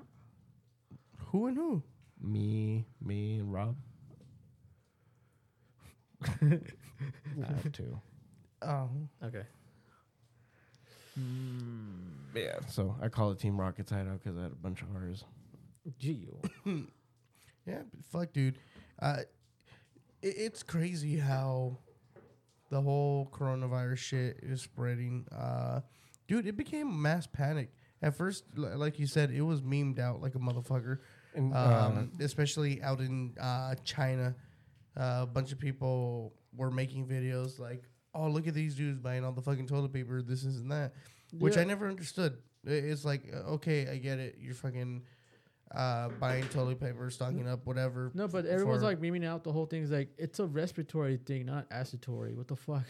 Who and who? Me, me, and Rob. I have two. Oh. Okay. Hmm. Yeah, so I call it Team Rocket's Hideout because I had a bunch of R's. Geo. Yeah, but fuck, dude. Uh, it, it's crazy how the whole coronavirus shit is spreading. Uh, dude, it became mass panic. At first, li- like you said, it was memed out like a motherfucker. And, Um, uh, especially out in uh, China, uh, a bunch of people were making videos like, "Oh, look at these dudes buying all the fucking toilet paper, this, this, and that," which I Yeah. never understood. I- It's like, uh, okay, I get it. You're fucking uh, buying toilet paper, stocking up, whatever. No, but everyone's like memeing out the whole thing. Is like it's a respiratory thing, not acetory. What the fuck?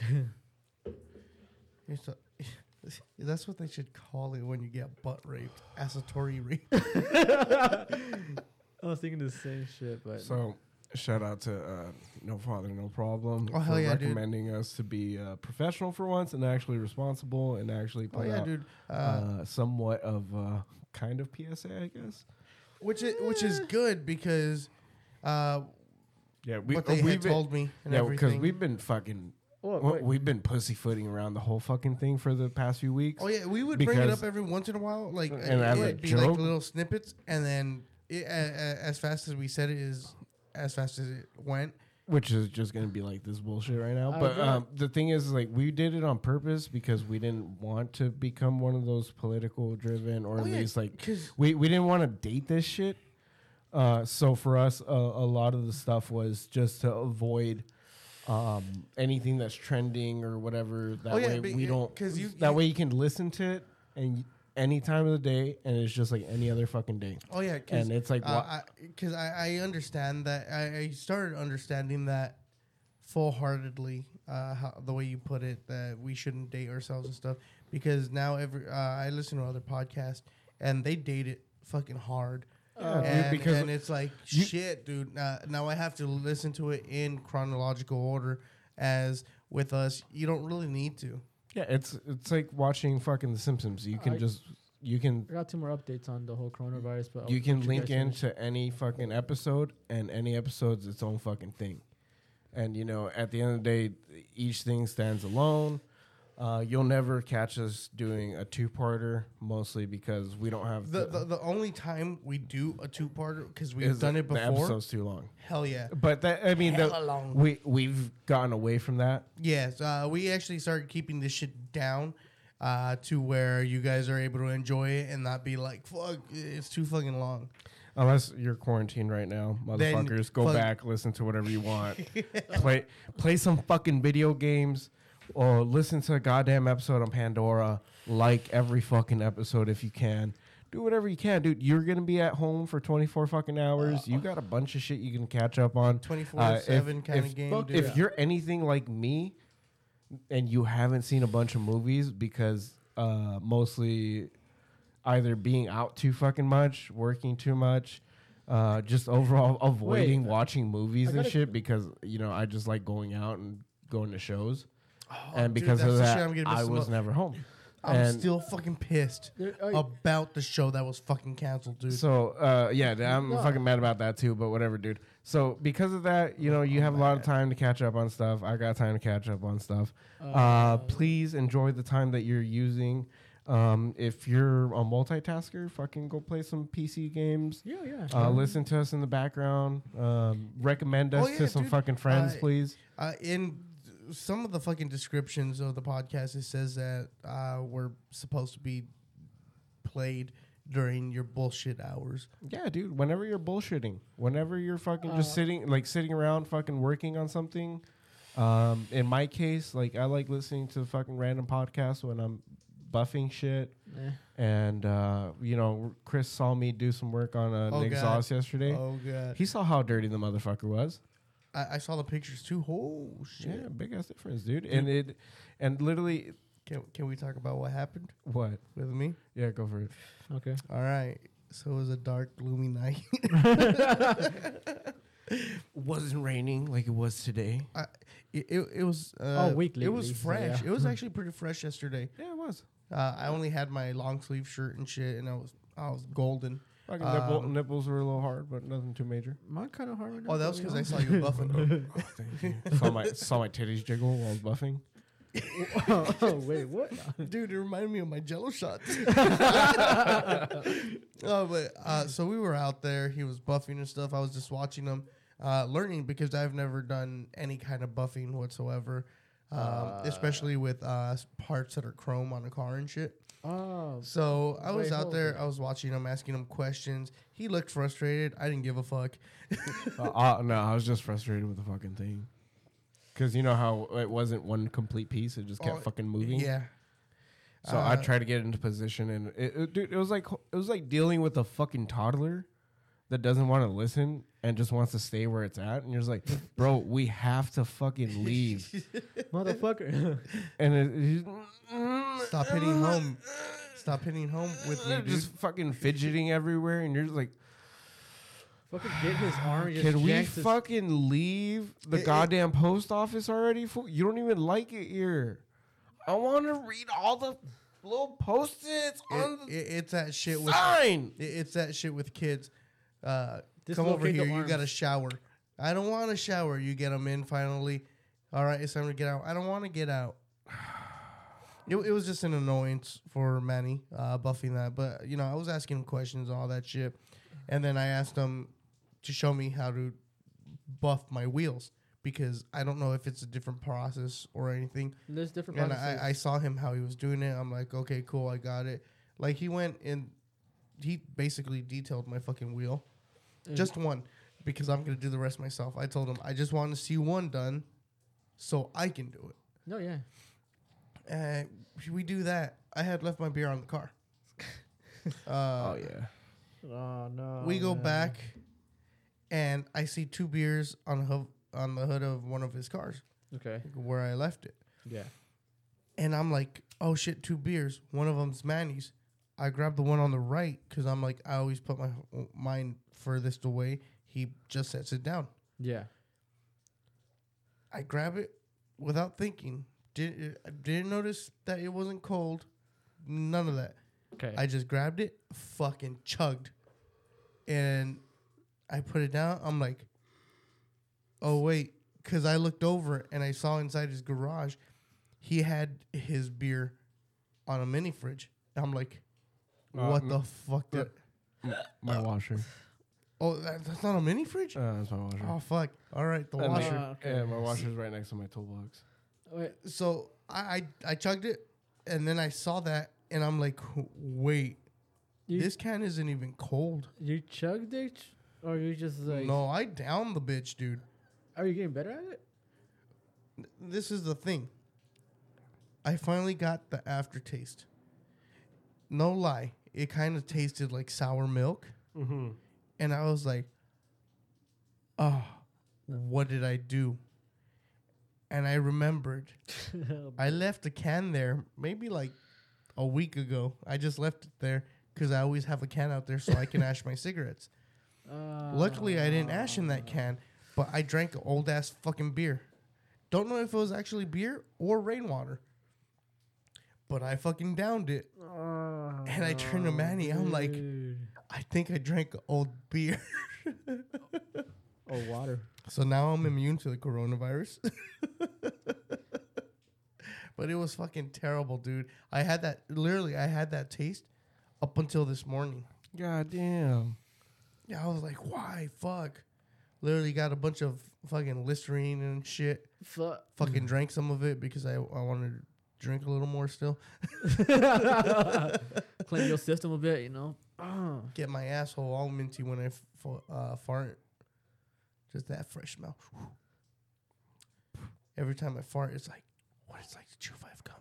It's that's what they should call it when you get butt raped, acetory rape. I was thinking the same shit, but So, shout out to uh, No Father, No Problem Oh, for hell yeah, dude. recommending us to be uh, professional for once and actually responsible and actually Oh yeah, out dude. Uh, uh, somewhat of uh, kind of PSA, I guess. Which is which is good because uh, Yeah, we, what they we've had been, told me and yeah, because everything. we've been fucking, well, wait, we've been pussyfooting around the whole fucking thing for the past few weeks. Oh yeah, we would bring it Because- up every once in a while, like And as a it'd be joke- like little snippets, and then it, uh, uh, as fast as we said it is as fast as it went. Which is just gonna be like this bullshit right now. But um, the thing is, like, we did it on purpose because we didn't want to become one of those political driven, or Oh, at yeah, least like we we didn't want to date this shit. Uh, so for us, a, a lot of the stuff was just to avoid um, anything that's trending or whatever. That Oh, yeah, way we yeah, don't. 'cause you- that you- way you can listen to it and any time of the day, and it's just like any other fucking day. oh yeah, because And it's like, uh, wha- because I, I understand that I, I started understanding that full heartedly uh, how, the way you put it that we shouldn't date ourselves and stuff because now every uh, I listen to other podcasts and they date it fucking hard. Yeah, dude, and, because and it's like you- shit, dude. Uh, now I have to listen to it in chronological order. As with us, you don't really need to. Yeah, it's it's like watching fucking The Simpsons. You can I- just you can I got two more updates on the whole coronavirus, but you can link into any fucking episode, and any episode's its own fucking thing. And you know, at the end of the day, each thing stands alone. Uh, you'll never catch us doing a two-parter, mostly because we don't have The the, the only time we do a two parter because we've done it before. The episode's too long, Hell yeah. but that I mean, the, we we've gotten away from that. Yes, uh, we actually started keeping this shit down uh, to where you guys are able to enjoy it and not be like, "Fuck, it's too fucking long." Unless you're quarantined right now, Then motherfuckers, go fuck- back, listen to whatever you want, play play some fucking video games, or listen to a goddamn episode on Pandora. Like every fucking episode if you can. Do whatever you can, dude. You're gonna be at home for 24 fucking hours. You got a bunch of shit you can catch up on. Twenty four Uh, if- seven kind of game. fuck dude. If you're anything like me, and you haven't seen a bunch of movies because uh, mostly either being out too fucking much, working too much, uh, just overall avoiding Wait, watching movies and shit because you know I just like going out and going to shows, Oh, and dude, because that's of the that, shit I'm gonna miss I the was most. never home. I'm and- still fucking pissed There- I- about the show that was fucking canceled, dude. So uh, yeah, th- I'm No. fucking mad about that too. But whatever, dude. So because of that, you know, you have a lot of time to catch up on stuff. I got time to catch up on stuff. Uh, please enjoy the time that you're using. Um, if you're a multitasker, fucking go play some PC games. yeah, yeah. Uh, listen to us in the background. Um, recommend us Oh, yeah, to some dude. fucking friends, I- please. Uh, in some of the fucking descriptions of the podcast, it says that uh, we're supposed to be played during your bullshit hours. Yeah, dude. Whenever you're bullshitting, whenever you're fucking just Uh, sitting, like sitting around, fucking working on something. Um, in my case, like I like listening to fucking random podcasts when I'm buffing shit. Eh. And uh, you know, Chris saw me do some work on an Oh, God. exhaust yesterday. Oh god, He saw how dirty the motherfucker was. I, I saw the pictures too. Oh shit! Yeah, big ass difference, dude. And it, and literally, Can can we talk about what happened what? with me? Yeah, go for it. Okay. All right. So it was a dark, gloomy night. wasn't raining like it was today. I, it, it, it was uh, Oh, week It was lately, so fresh. yeah. It was actually pretty fresh yesterday. Yeah, it was. Uh, I only had my long sleeve shirt and shit, and I was I was golden. Fucking nipple, Um, nipples were a little hard, but nothing too major. Mine kind of hard. Oh, that was because I saw you buffing. Oh, thank you. saw my saw my titties jiggle while I was buffing. oh, wait, what? Dude, it reminded me of my Jello shots. oh, but uh, so we were out there. He was buffing and stuff. I was just watching him, uh, learning because I've never done any kind of buffing whatsoever. um, Uh. especially with uh, parts that are chrome on a car and shit. Oh, So I was Wait, out hold there. on. I was watching him, asking him questions. He looked frustrated. I didn't give a fuck. uh, uh, no, I was just frustrated with the fucking thing. Because you know how it wasn't one complete piece; it just kept Oh, fucking moving. Yeah. So I Uh, tried to get into position, and it, it, dude, it was like it was like dealing with a fucking toddler that doesn't want to listen and just wants to stay where it's at. And you're just like, bro, we have to fucking leave. motherfucker. and it, it, mm. Stop hitting home. Stop hitting home with me, dude. just fucking fidgeting everywhere, and you're just like, fucking get his ah, arm. just can we fucking leave the It- it- goddamn post office already? You don't even like it here. I want to read all the little post-its on the it- it's that shit with. sign. it- It's that shit with kids. Uh, come over here. You got a shower. I don't want a shower. You get them in finally. All right, it's time to get out. I don't want to get out. It, it was just an annoyance for Manny uh, buffing that, but you know I was asking him questions and all that shit, and then I asked him to show me how to buff my wheels because I don't know if it's a different process or anything. There's different And. I, I saw him how he was doing it. I'm like, okay, cool, I got it. Like he went and he basically detailed my fucking wheel. Just one, because I'm gonna do the rest myself. I told him I just want to see one done, so I can do it. no, yeah. And we do that. I had left my beer on the car. uh, oh yeah. Oh no. we go man. back, and I see two beers on the hood, on the hood of one of his cars Okay. where I left it. Yeah. And I'm like, oh shit, two beers. One of them's Manny's. I grabbed the one on the right because I'm like, I always put my mine furthest away. He just sets it down. Yeah. I grab it without thinking. Didn't didn't notice that it wasn't cold. None of that. Okay. I just grabbed it, fucking chugged, and I put it down. I'm like, oh wait, because I looked over and I saw inside his garage, he had his beer on a mini fridge. I'm like, Uh, what m- the fuck? Did, My washer. Oh, that, that's not a mini fridge. Uh, that's my washer. Oh fuck! All right, the And washer. Uh, okay. Yeah, my washer's right next to my toolbox. Wait. so I, I I chugged it, and then I saw that, and I'm like, wait, You, this can isn't even cold. you chugged it, or you just like? no, I downed the bitch, dude. Are you getting better at it? This is the thing. I finally got the aftertaste. No lie, it kind of tasted like sour milk, Mm-hmm. And I was like, oh, what did I do? And I remembered I left a can there maybe like a week ago. I just left it there because I always have a can out there so I can ash my cigarettes. Uh, Luckily, I didn't ash in that can, but I drank old ass fucking beer. Don't know if it was actually beer or rainwater, but I fucking downed it. And I turned to Manny, I'm like-. I think I drank old beer. or water. So now I'm immune to the coronavirus. but it was fucking terrible, dude. I had that literally I had that taste up until this morning. God damn. Yeah, I was like, why? Fuck. Literally got a bunch of fucking Listerine and shit. Fuck. Fucking drank some of it because I, I wanted to drink a little more still. Clean your system a bit, you know. Ah. Get my asshole all minty when I f- uh, fart. Just that fresh smell. Every time I fart, it's like, what it's like to chew five gum.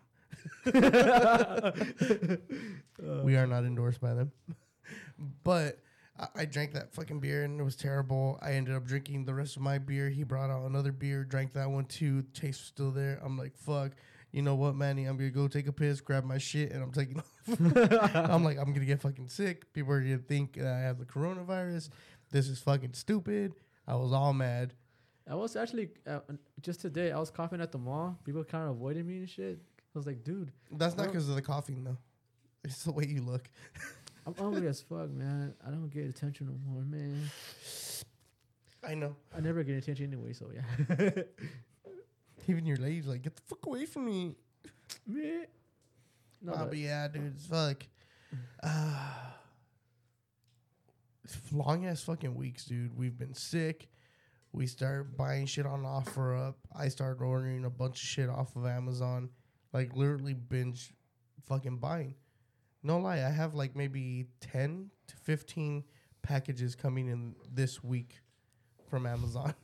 we are not endorsed by them. but I, I drank that fucking beer and it was terrible. I ended up drinking the rest of my beer. He brought out another beer, drank that one too. Taste was still there. I'm like, fuck. You know what, Manny? I'm gonna go take a piss, grab my shit, and I'm taking off. I'm like, I'm gonna get fucking sick. People are gonna think that I have the coronavirus. This is fucking stupid. I was all mad. I was actually uh, just today. I was coughing at the mall. People kind of avoided me and shit. I was like, dude, That's not because of the coughing though. It's the way you look. I'm ugly as fuck, man. I don't get attention no more, man. I know. I never get attention anyway, so yeah. Even your lady's like, get the fuck away from me. me. No, but- but yeah, dude, it's fuck. Uh, long ass fucking weeks, dude. We've been sick. We start buying shit on OfferUp. I started ordering a bunch of shit off of Amazon, like literally binge, fucking buying. No lie, I have like maybe ten to fifteen packages coming in this week from Amazon.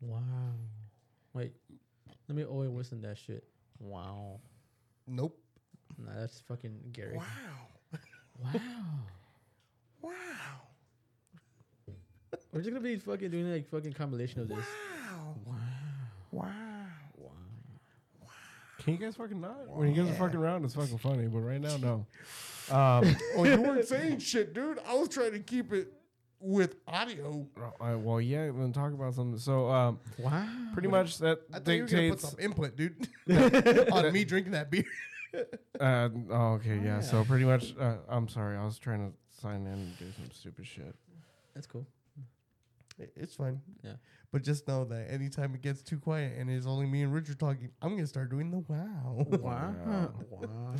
Wow. Wait, let me always listen to that shit. Wow. Nope. Nah, that's fucking Gary. Wow. Wow. Wow. We're just gonna be fucking doing like fucking compilation of this. Wow. Wow. Wow. Wow. Can you guys fucking not? When you guys are fucking around, it's fucking funny. But right now, no. Um, Oh, you weren't saying shit, dude. I was trying to keep it with audio. I, well, yeah, we're gonna talk about something. So, um, Wow. pretty much that I think you were gonna put dictates. some input, dude, on me drinking that beer. Uh, oh, okay, yeah. So pretty much, uh, I'm sorry. I was trying to sign in and do some stupid shit. That's cool. It- It's fine. Yeah. But just know that anytime it gets too quiet and it's only me and Richard talking, I'm gonna start doing the wow. Wow. wow.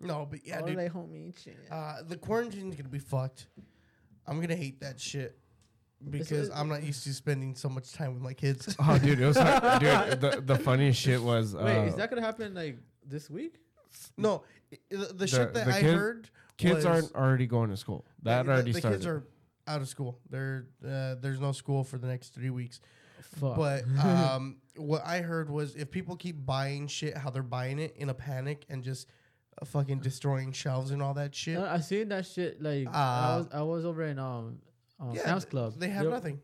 no, but yeah, All dude. they homie shit. Uh, the quarantine's gonna be fucked. I'm gonna hate that shit because I'm not used to spending so much time with my kids. Oh, dude, it was like, dude. The, the funniest shit was. Uh, Wait, is that gonna happen like this week? no, i- the, the shit that the I kid- heard. kids was- aren't already going to school? That the, already the started. kids are out of school. They're uh, there's no school for the next three weeks. Fuck. But um, what I heard was if people keep buying shit, how they're buying it in a panic and just uh, fucking destroying shelves and all that shit. No, I seen that shit. Like I Uh, was, I was over in um, um yeah, Sam's Club. They have Yo- nothing.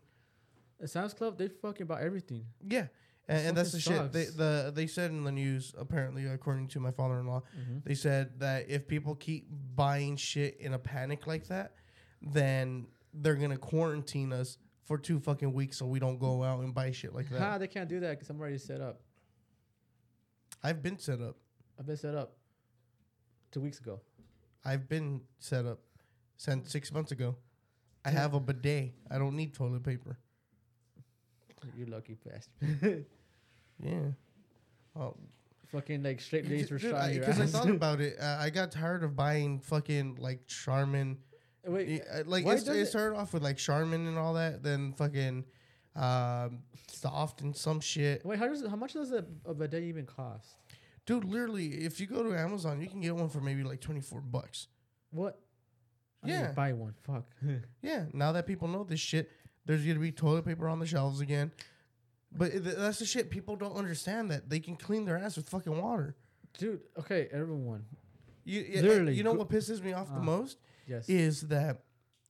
At Sam's Club, they fucking buy everything. Yeah. And, and that's the fucking shit. They, the they said in the news, apparently, according to my father-in-law, Mm-hmm. they said that if people keep buying shit in a panic like that, then they're gonna quarantine us for two fucking weeks so we don't go out and buy shit like that. Ha, they can't do that because I'm already set up. I've been set up. I've been set up two weeks ago. I've been set up since six months ago. I have a bidet. I don't need toilet paper. You're lucky bastard. Yeah. Oh, fucking like straight days for shot because I, thought about it, uh, I got tired of buying fucking like Charmin. Wait, uh, like why it's, does it it- started off with like Charmin and all that, then fucking um, soft and some shit. wait, how does how much does a, a bidet even cost? Dude, literally, if you go to Amazon, you can get one for maybe like twenty four bucks. What? I Yeah. buy one. Fuck. Yeah, now that people know this shit, there's gonna be toilet paper on the shelves again. But that's the shit people don't understand that they can clean their ass with fucking water. Dude, okay, everyone. You, y- Literally, you know what pisses me off the Ah. most Yes. is that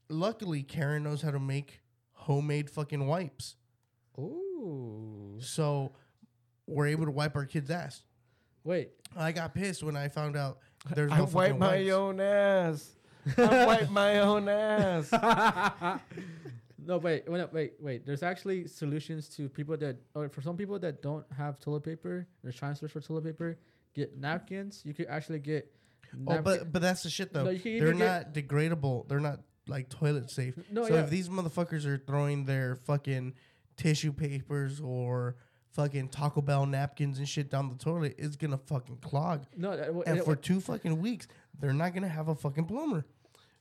luckily Karen knows how to make homemade fucking wipes, Ooh. so we're able to wipe our kids' ass. Wait. I got pissed when I found out there's no I no wipe my wipes. own ass. I wipe my own ass. No, wait, wait, wait, wait. There's actually solutions to people that, or for some people that don't have toilet paper, they're trying to search for toilet paper. Get napkins. You could actually get. Oh, but but that's the shit though. No, They're not degradable. They're not like toilet safe. No, so yeah. if these motherfuckers are throwing their fucking tissue papers or fucking Taco Bell napkins and shit down the toilet, it's gonna fucking clog. no, that- And it- for two fucking weeks, they're not gonna have a fucking plumber.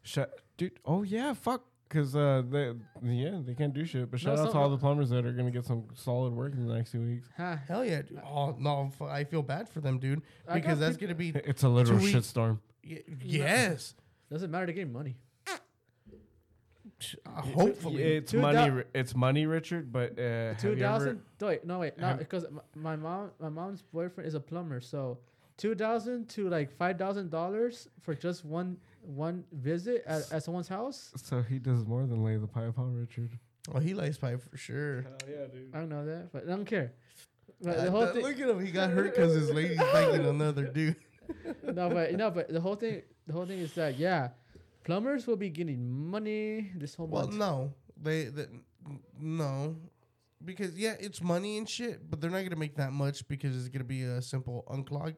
Shut, dude. Oh yeah, fuck. Cause uh, they yeah they can't do shit. But shout out to all the plumbers that are gonna get some solid work in the next two weeks. ha, Hell yeah, dude. Oh no, fu- I feel bad for them, dude, because got that's gonna be It's a literal Two weeks- shitstorm. y- yes. doesn't matter to get money. Uh, hopefully, it's Two money. thou- it's money, Richard. But uh, have Two you ever? thousand. Wait, no, wait, no, because my mom, my mom's boyfriend is a plumber, so two thousand to like five thousand dollars for just one one visit at, at someone's house. So he does more than lay the pipe on Richard. oh, he likes pipe for sure. Hell yeah, dude. I don't know that, but I don't care. But Uh, the whole thing, Look at him. He got hurt because his lady's banging another dude. no, but no, but the whole thing, the whole thing is that yeah, plumbers will be getting money this whole month. Well, month. no, they, they no, because yeah, it's money and shit, but they're not gonna make that much because it's gonna be a simple unclog.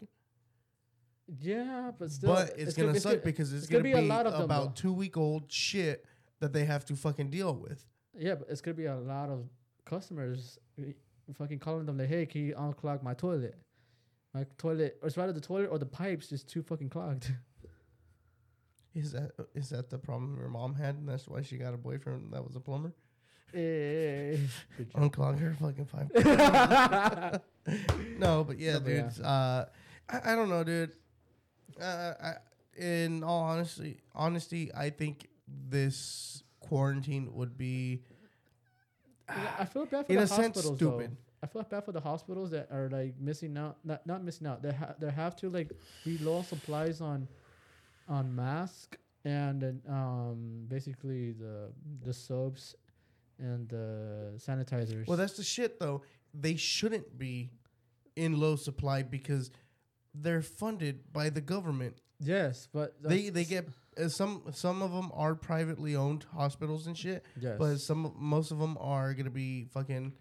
Yeah, but still, but it's, gonna, suck gonna- because it's, it's gonna, gonna be a lot of about two week old shit that they have to fucking deal with. yeah, but it's gonna be a lot of customers uh, fucking calling them like, hey, can you unclog my toilet? My toilet, or it's rather the toilet or the pipes just too fucking clogged. Is that is that the problem your mom had, and that's why she got a boyfriend that was a plumber? Hey. Unclog her fucking five. no, but yeah, dude. yeah. Uh, I, I don't know, dude. Uh, I, in all honesty, honesty, I think this quarantine would be, I feel bad for in the a sense, hospitals. stupid. Though. I feel bad for the hospitals that are like missing out. Not not missing out. They ha- they have to like be low on supplies on on mask and um basically the the soaps and the sanitizers. Well, that's the shit, though. They shouldn't be in low supply because they're funded by the government. yes, but They they get uh, some some of them are privately owned hospitals and shit, yes. but some most of them are gonna be fucking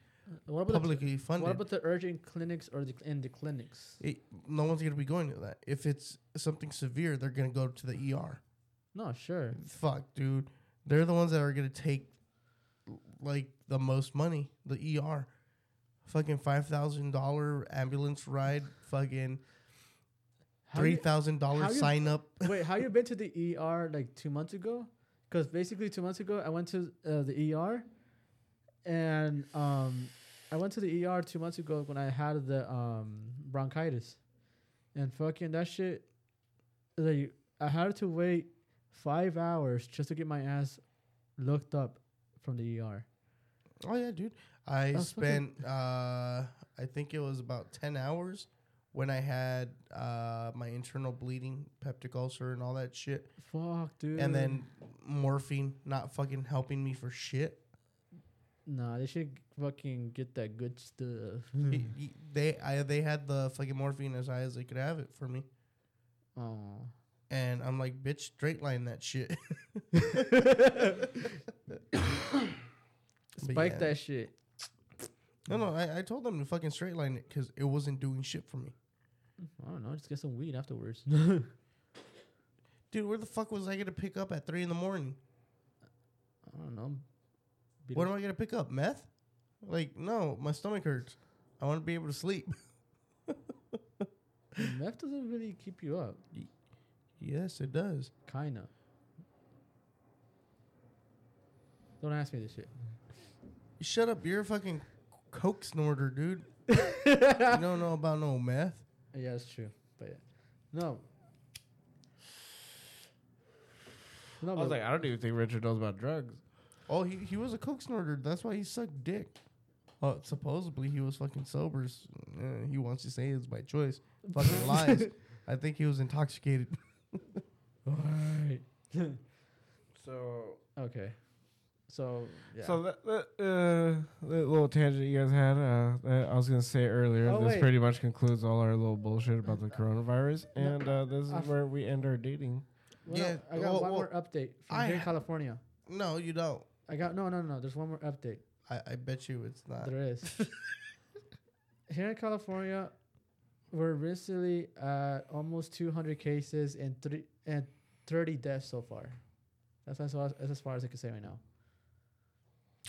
what about publicly the, funded. what about the urgent clinics or the in the clinics? it, no one's gonna be going to that. If it's something severe, they're gonna go to the ER. No, sure. Fuck, dude. They're the ones that are gonna take like the most money. The ER, fucking five thousand dollar ambulance ride, fucking three thousand how dollar you- sign up. Wait, how you been to the ER like two months ago? Because basically two months ago I went to uh, the ER, and um, I went to the ER two months ago when I had the um bronchitis, and fucking that shit, like I had to wait five hours just to get my ass looked up from the ER. Oh yeah, dude. I That's spent uh I think it was about ten hours when I had uh my internal bleeding, peptic ulcer and all that shit. Fuck, dude. And then morphine not fucking helping me for shit. Nah, they should fucking get that good stuff. He- he- they I they had the fucking morphine as high as they could have it for me. Oh. And I'm like, bitch, straight line that shit. Spike yeah. that shit. no, no, I, I told them to fucking straight line it because it wasn't doing shit for me. I don't know. Just get some weed afterwards. Dude, where the fuck was I gonna pick up at three in the morning? I don't know. Beat What am I gonna pick up? Meth? Like, no, my stomach hurts. I want to be able to sleep. Meth doesn't really keep you up. yes, it does. Kinda. Don't ask me this shit. Shut up, you're a fucking coke snorter, dude. you don't know about no meth. Yeah, it's true. But yeah. No. No, I was but like, I don't even think Richard knows about drugs. Oh, he he was a coke snorter. That's why he sucked dick. Well, supposedly he was fucking sober. s- uh, he wants to say it's by choice. Fucking lies. I think he was intoxicated. Alright. So, okay. So yeah. so that, that, uh, that little tangent you guys had, uh, that I was gonna say earlier. Oh, this wait. pretty much concludes all our little bullshit about the coronavirus, No, and uh, this is I f- where we end our dating. Well, yeah, I got well, one well, more update from I here in ha- California. No, you don't. I got no, no, no. There's one more update. I, I bet you it's not. There is. Here in California, we're recently at almost 200 cases and three and 30 deaths so far. That's as far as, that's as far as I can say right now.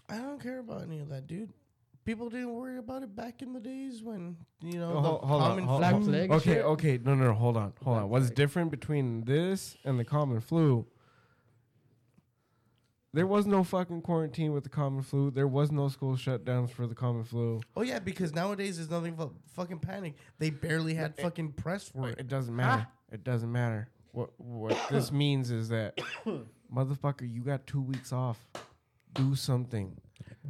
I don't care about any of that, dude. People didn't worry about it back in the days when you know Oh, the hol- hold on, common hold- hold- plague Okay, shit? okay, no, no, no, hold on, hold Black on. What's plague. different between this and the common flu? There was no fucking quarantine with the common flu. There was no school shutdowns for the common flu. Oh yeah, because nowadays there's nothing but fucking panic. They barely had It- fucking press for it. It doesn't matter. Ah. It doesn't matter. What what this means is that, motherfucker, you got two weeks off. Do something.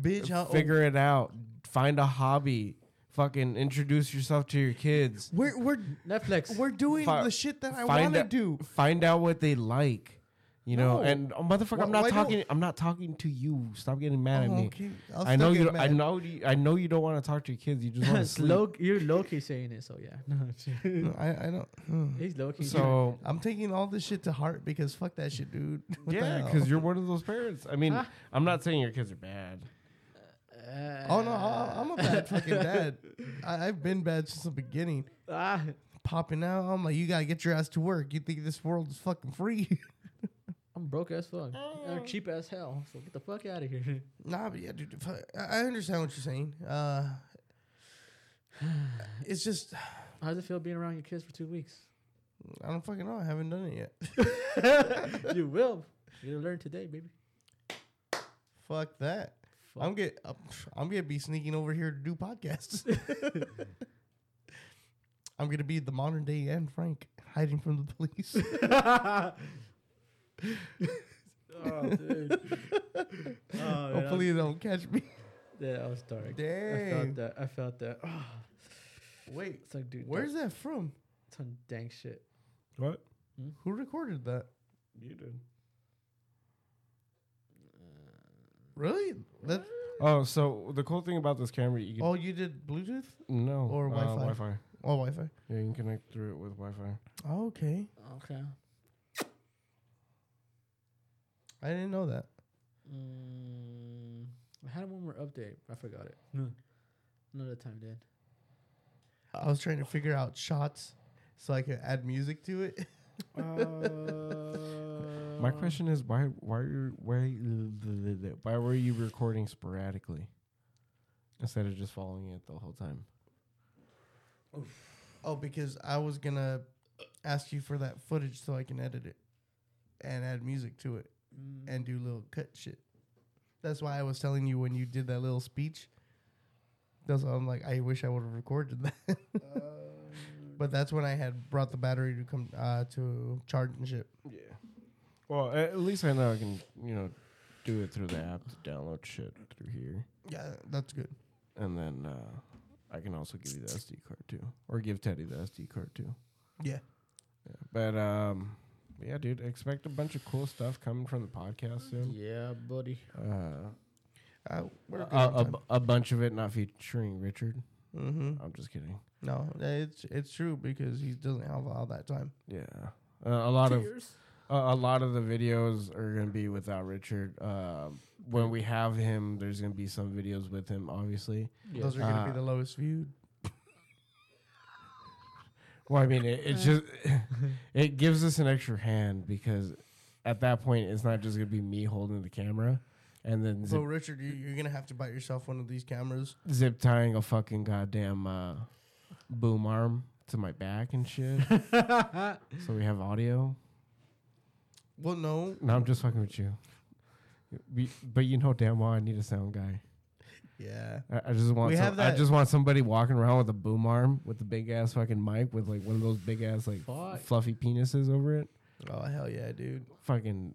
Bitch, how Figure it out. Find a hobby. Fucking introduce yourself to your kids. we're we're Netflix. we're doing Fi- the shit that I want to do. Find out what they like. You know, No. and oh, motherfucker, Wh- I'm not why don't- talking. I'm not talking to you. Stop getting mad at Oh, me. okay. I'll I still know you. I know you. I know you don't want to talk to your kids. You just want to It's sleep. low, you're low key saying it, so yeah. No, I I don't. hmm. He's low key. So I'm taking all this shit to heart because fuck that shit, dude. What yeah, because you're one of those parents. I mean, Ah. I'm not saying your kids are bad. Oh no, I- I'm a bad fucking dad. I, I've been bad since the beginning. Ah, Popping out, I'm like, you gotta get your ass to work. You think this world is fucking free? I'm broke as fuck. Oh. I'm cheap as hell. So get the fuck out of here. nah, but yeah, dude. I I understand what you're saying. Uh, it's just How does it feel being around your kids for two weeks? I don't fucking know. I haven't done it yet. you will. You'll learn today, baby. Fuck that. fuck. I'm get I'm, I'm gonna be sneaking over here to do podcasts. I'm gonna be the modern day Anne Frank, hiding from the police. oh, dude. oh, man, Hopefully, they don't catch me. that, that was dark. Dang. I felt that. I felt that. Oh, Wait, it's like, dude, where's that? that from? Some dank shit. What? Who recorded that? You did. Really? That? Oh, so the cool thing about this camera, you can Oh, you did Bluetooth no or uh, Wi-Fi? Wi-Fi. Oh, Wi-Fi. Yeah, you can connect through it with Wi-Fi. okay, Okay. I didn't know that. Mm, I had one more update. I forgot it. Another time, did. I was trying to figure out shots so I could add music to it. My question is why why are you, why why were you recording sporadically instead of just following it the whole time? Oh, because I was gonna ask you for that footage so I can edit it and add music to it Mm, and do little cut shit. That's why I was telling you when you did that little speech. That's why I'm like, I wish I would have recorded that. um, but that's when I had brought the battery to come uh, to charge and shit. Yeah. Well, at least I know I can you know do it through the app to download shit through here, Yeah, that's good. and then uh, I can also give you the SD card too, or give Teddy the SD card too. Yeah. Yeah. But um, yeah, dude, expect a bunch of cool stuff coming from the podcast soon. yeah, buddy. Uh, Uh, we're a, good on a, time. a bunch of it not featuring Richard. Mhm. I'm just kidding. No, it's it's true because he doesn't have all that time. Yeah, uh, a lot of Cheers. a a lot of the videos are gonna be without Richard. Um, when we have him, there's gonna be some videos with him, obviously. Those are going to Uh, be the lowest viewed. Well, I mean, it, it's just it gives us an extra hand because at that point, it's not just gonna be me holding the camera and then So zip, Richard, you, you're gonna have to buy yourself one of these cameras. zip tying a fucking goddamn uh, boom arm to my back and shit, so we have audio. Well, no, No, I'm just fucking with you. We- But you know damn well I need a sound guy. Yeah, I, I just want We some- have I that- just want somebody walking around with a boom arm with a big ass fucking mic with like one of those big ass like Fuck. fluffy penises over it. oh hell yeah, dude. Fucking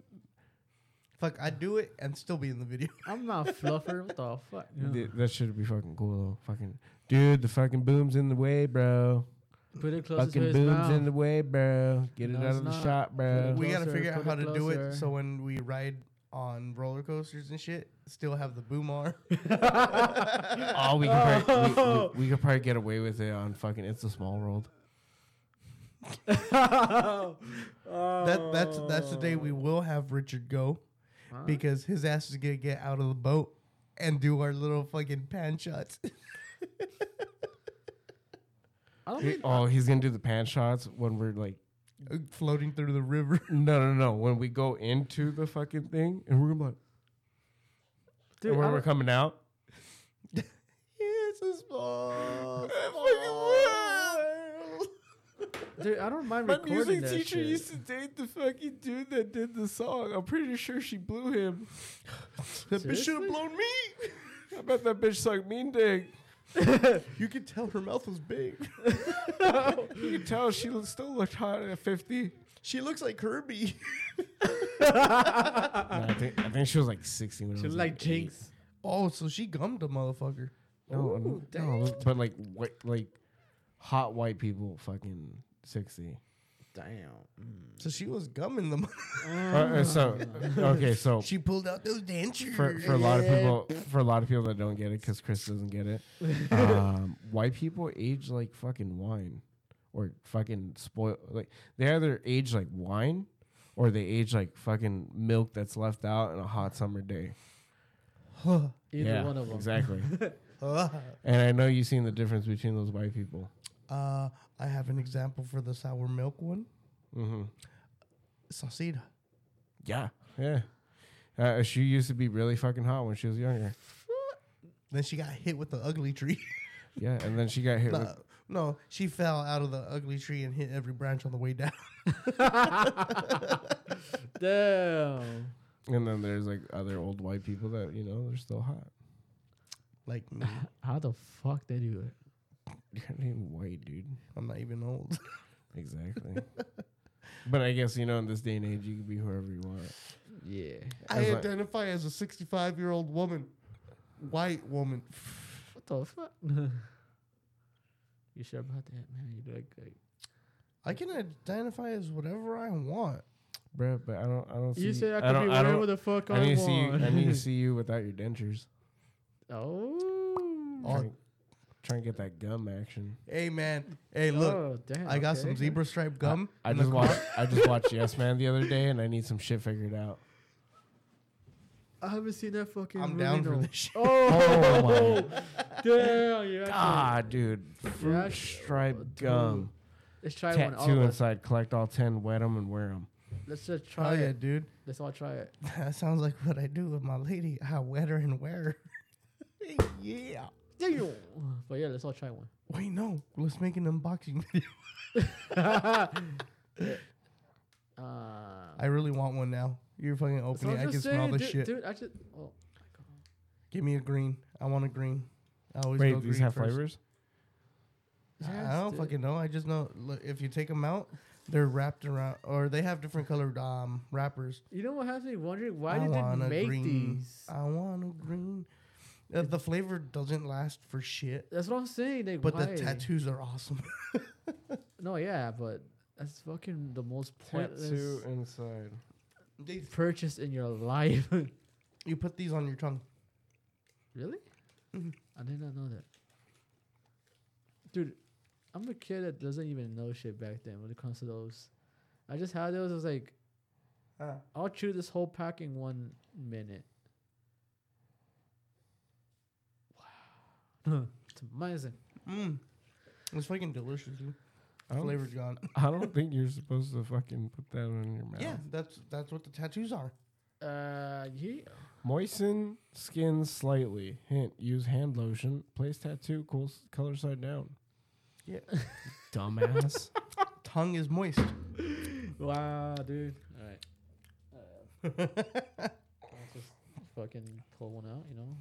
Fuck, I'd do it and still be in the video. I'm not fluffer. What the fuck? Th- that should be fucking cool though. Fucking dude, the fucking boom's in the way, bro. Put it closer to fucking his boom's mouth. in the way, bro. Get No, it out it's of the not. shot, bro. Put we gotta Closer, figure out put how it to do it closer. so when we ride on roller coasters and shit, still have the boom arm. oh, we can probably, we, we, we could probably get away with it on fucking It's a Small World. Oh. That that's that's the day we oh. will have Richard go Huh? because his ass is gonna get out of the boat and do our little fucking pan shots. I don't He- think. oh, he's gonna do the pan shots when we're like, floating through the river. no, no, no. When we go into the fucking thing and we're like, Dude, and when we're coming out, it's a small, dude, I don't mind my music teacher shit. used to date the fucking dude that did the song. I'm pretty sure she blew him. That bitch should have blown me. I bet that bitch sucked mean dick. You could tell her mouth was big. You could tell she lo- still looked hot at 50. She looks like Kirby. No, I think I think she was like 60 when I She was look like eight. Jinx. Oh, so she gummed a motherfucker. No, Ooh, no, no, but like white, like hot white people, fucking 60. Damn. So she was gumming them. Uh, uh, so okay, so she pulled out those dentures. for for a lot of people, for a lot of people that don't get it, because Chris doesn't get it, um, white people age like fucking wine, or fucking spoil. Like they either age like wine, or they age like fucking milk that's left out in a hot summer day. Either yeah, one of them. exactly. and I know you've seen the difference between those white people. uh, I have an example for the sour milk one. Mm-hmm. Saucida. Yeah, yeah. Uh, she used to be really fucking hot when she was younger. Then she got hit with the ugly tree. Yeah, and then she got hit no, with. no, she fell out of the ugly tree and hit every branch on the way down. Damn. And then there's like other old white people that you know they're still hot. like me. How the fuck they do it? You're not even white, dude. I'm not even old. Exactly. but I guess you know in this day and age you can be whoever you want. Yeah. I As a- identify as a 65 year old woman, white woman. What the fuck? you sure about that, man? You look good. I can identify as whatever I want. Bruh, but I don't I don't see You said I I could don't, be I whatever don't, the fuck I, I need to see you want. I need to see you without your dentures. oh. Trying, trying to get that gum action. Hey man, hey look, Oh, damn, I got okay. some zebra stripe gum. I in the just car. watched I just watched Yes Man the other day and I need some shit figured out. I haven't seen that fucking. I'm down for though. this shit. Oh, my damn! You actually, Ah, dude, fruit Yeah, stripe dude. gum, let's try one. All tattoo of us. inside. Collect all ten, wet them, and wear them. Let's just Oh try yeah, it. dude. Let's all try it. That sounds like what I do with my lady. I wet her and wear her. yeah. Damn. But yeah, let's all try one. Wait, no. Let's make an unboxing video. Uh, I really want one now. You're fucking opening. was I can just smell the dude, shit. Dude, I just. Oh, Give me a green. I want a green. I always Wait, go these have first. flavors? I don't dude. fucking know. I just know look, if you take them out, they're wrapped around, or they have different colored um wrappers. You know what has me wondering? Why I did they make green. these? I want a green. Uh, the flavor doesn't last for shit, That's what I'm saying. Like, but why? the tattoos are awesome. No, yeah, but that's fucking the most pointless Tattoo inside. They- purchase in your life. you put these on your tongue. really? Mhm. I did not know that. Dude, I'm a kid that doesn't even know shit back then when it comes to those. I just had those. I was like, Uh, I'll chew this whole pack in one minute. It's amazing. mm. It's fucking delicious. Dude. I don't, Flavor's gone. I don't think you're supposed to fucking put that on your mouth. Yeah, that's that's what the tattoos are. Uh, yeah. Moisten skin slightly. Hint: Use hand lotion. Place tattoo. Cool s- color side down. Yeah. Dumbass. Tongue is moist. Wow, dude. All right. Uh, I'll just fucking pull one out, you know?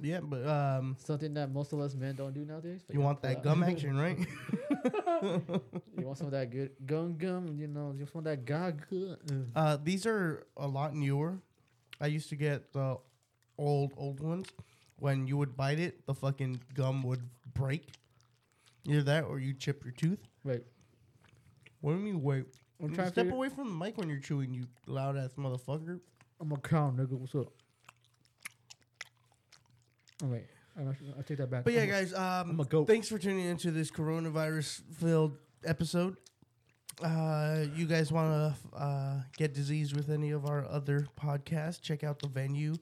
Yeah, but um, Something that most of us men don't do nowadays. but you want that gum action, right? you want some of that good gum gum, you know, you want that gaga. Uh, these are a lot newer. I used to get the old old ones. When you would bite it, the fucking gum would break. Either that or you chip your tooth. Wait, What do you mean wait? I'm trying Step away from the mic when you're chewing, you loud ass motherfucker. I'm a cow, nigga. What's up? Wait. I'm actually, I'll take that back. But yeah, I'm a- guys, um, I'm a goat. thanks for tuning into this coronavirus filled episode. Uh, you guys want to uh, get diseased with any of our other podcasts? Check out the venue.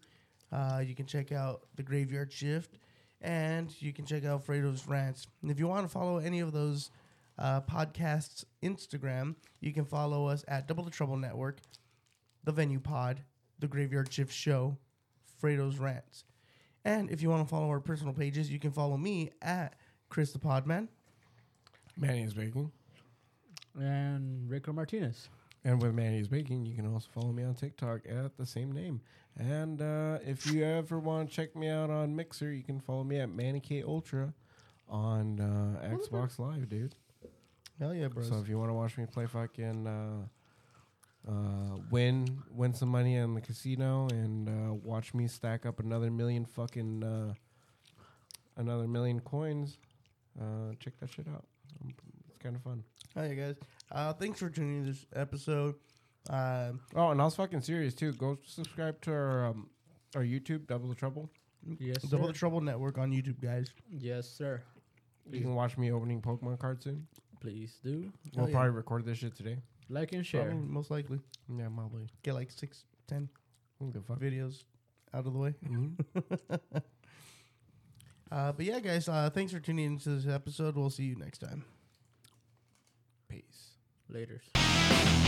Uh, you can check out the Graveyard Shift, and you can check out Fredo's Rants. And if you want to follow any of those uh, podcasts' Instagram, you can follow us at Double the Trouble Network, the Venue Pod, the Graveyard Shift Show, Fredo's Rants. And if you want to follow our personal pages, you can follow me at Chris the Podman. Manny is baking. and Rico Martinez. And with Manny's Baking, you can also follow me on TikTok at the same name. And uh, if you ever want to check me out on Mixer, you can follow me at Manny K Ultra on uh, Xbox Live, dude. Hell yeah, bro. So if you want to watch me play fucking uh, uh, win win some money in the casino and uh, watch me stack up another million fucking uh, another million coins, uh, check that shit out. Um, It's kind of fun. Hell yeah, guys. Uh, thanks for tuning in this episode. Um, Oh, and I was fucking serious too. Go subscribe to our um, our YouTube, Double the Trouble. Yes, Double sir. the Trouble Network on YouTube, guys. Yes, sir. You can watch me opening Pokemon cards soon. Please do We'll yeah. probably record this shit today. Like and share. Probably, most likely. Yeah, probably. Get like six, ten videos out of the way. Mhm. Uh, but yeah, guys, uh, thanks for tuning into this episode. We'll see you next time. Peace. Laters.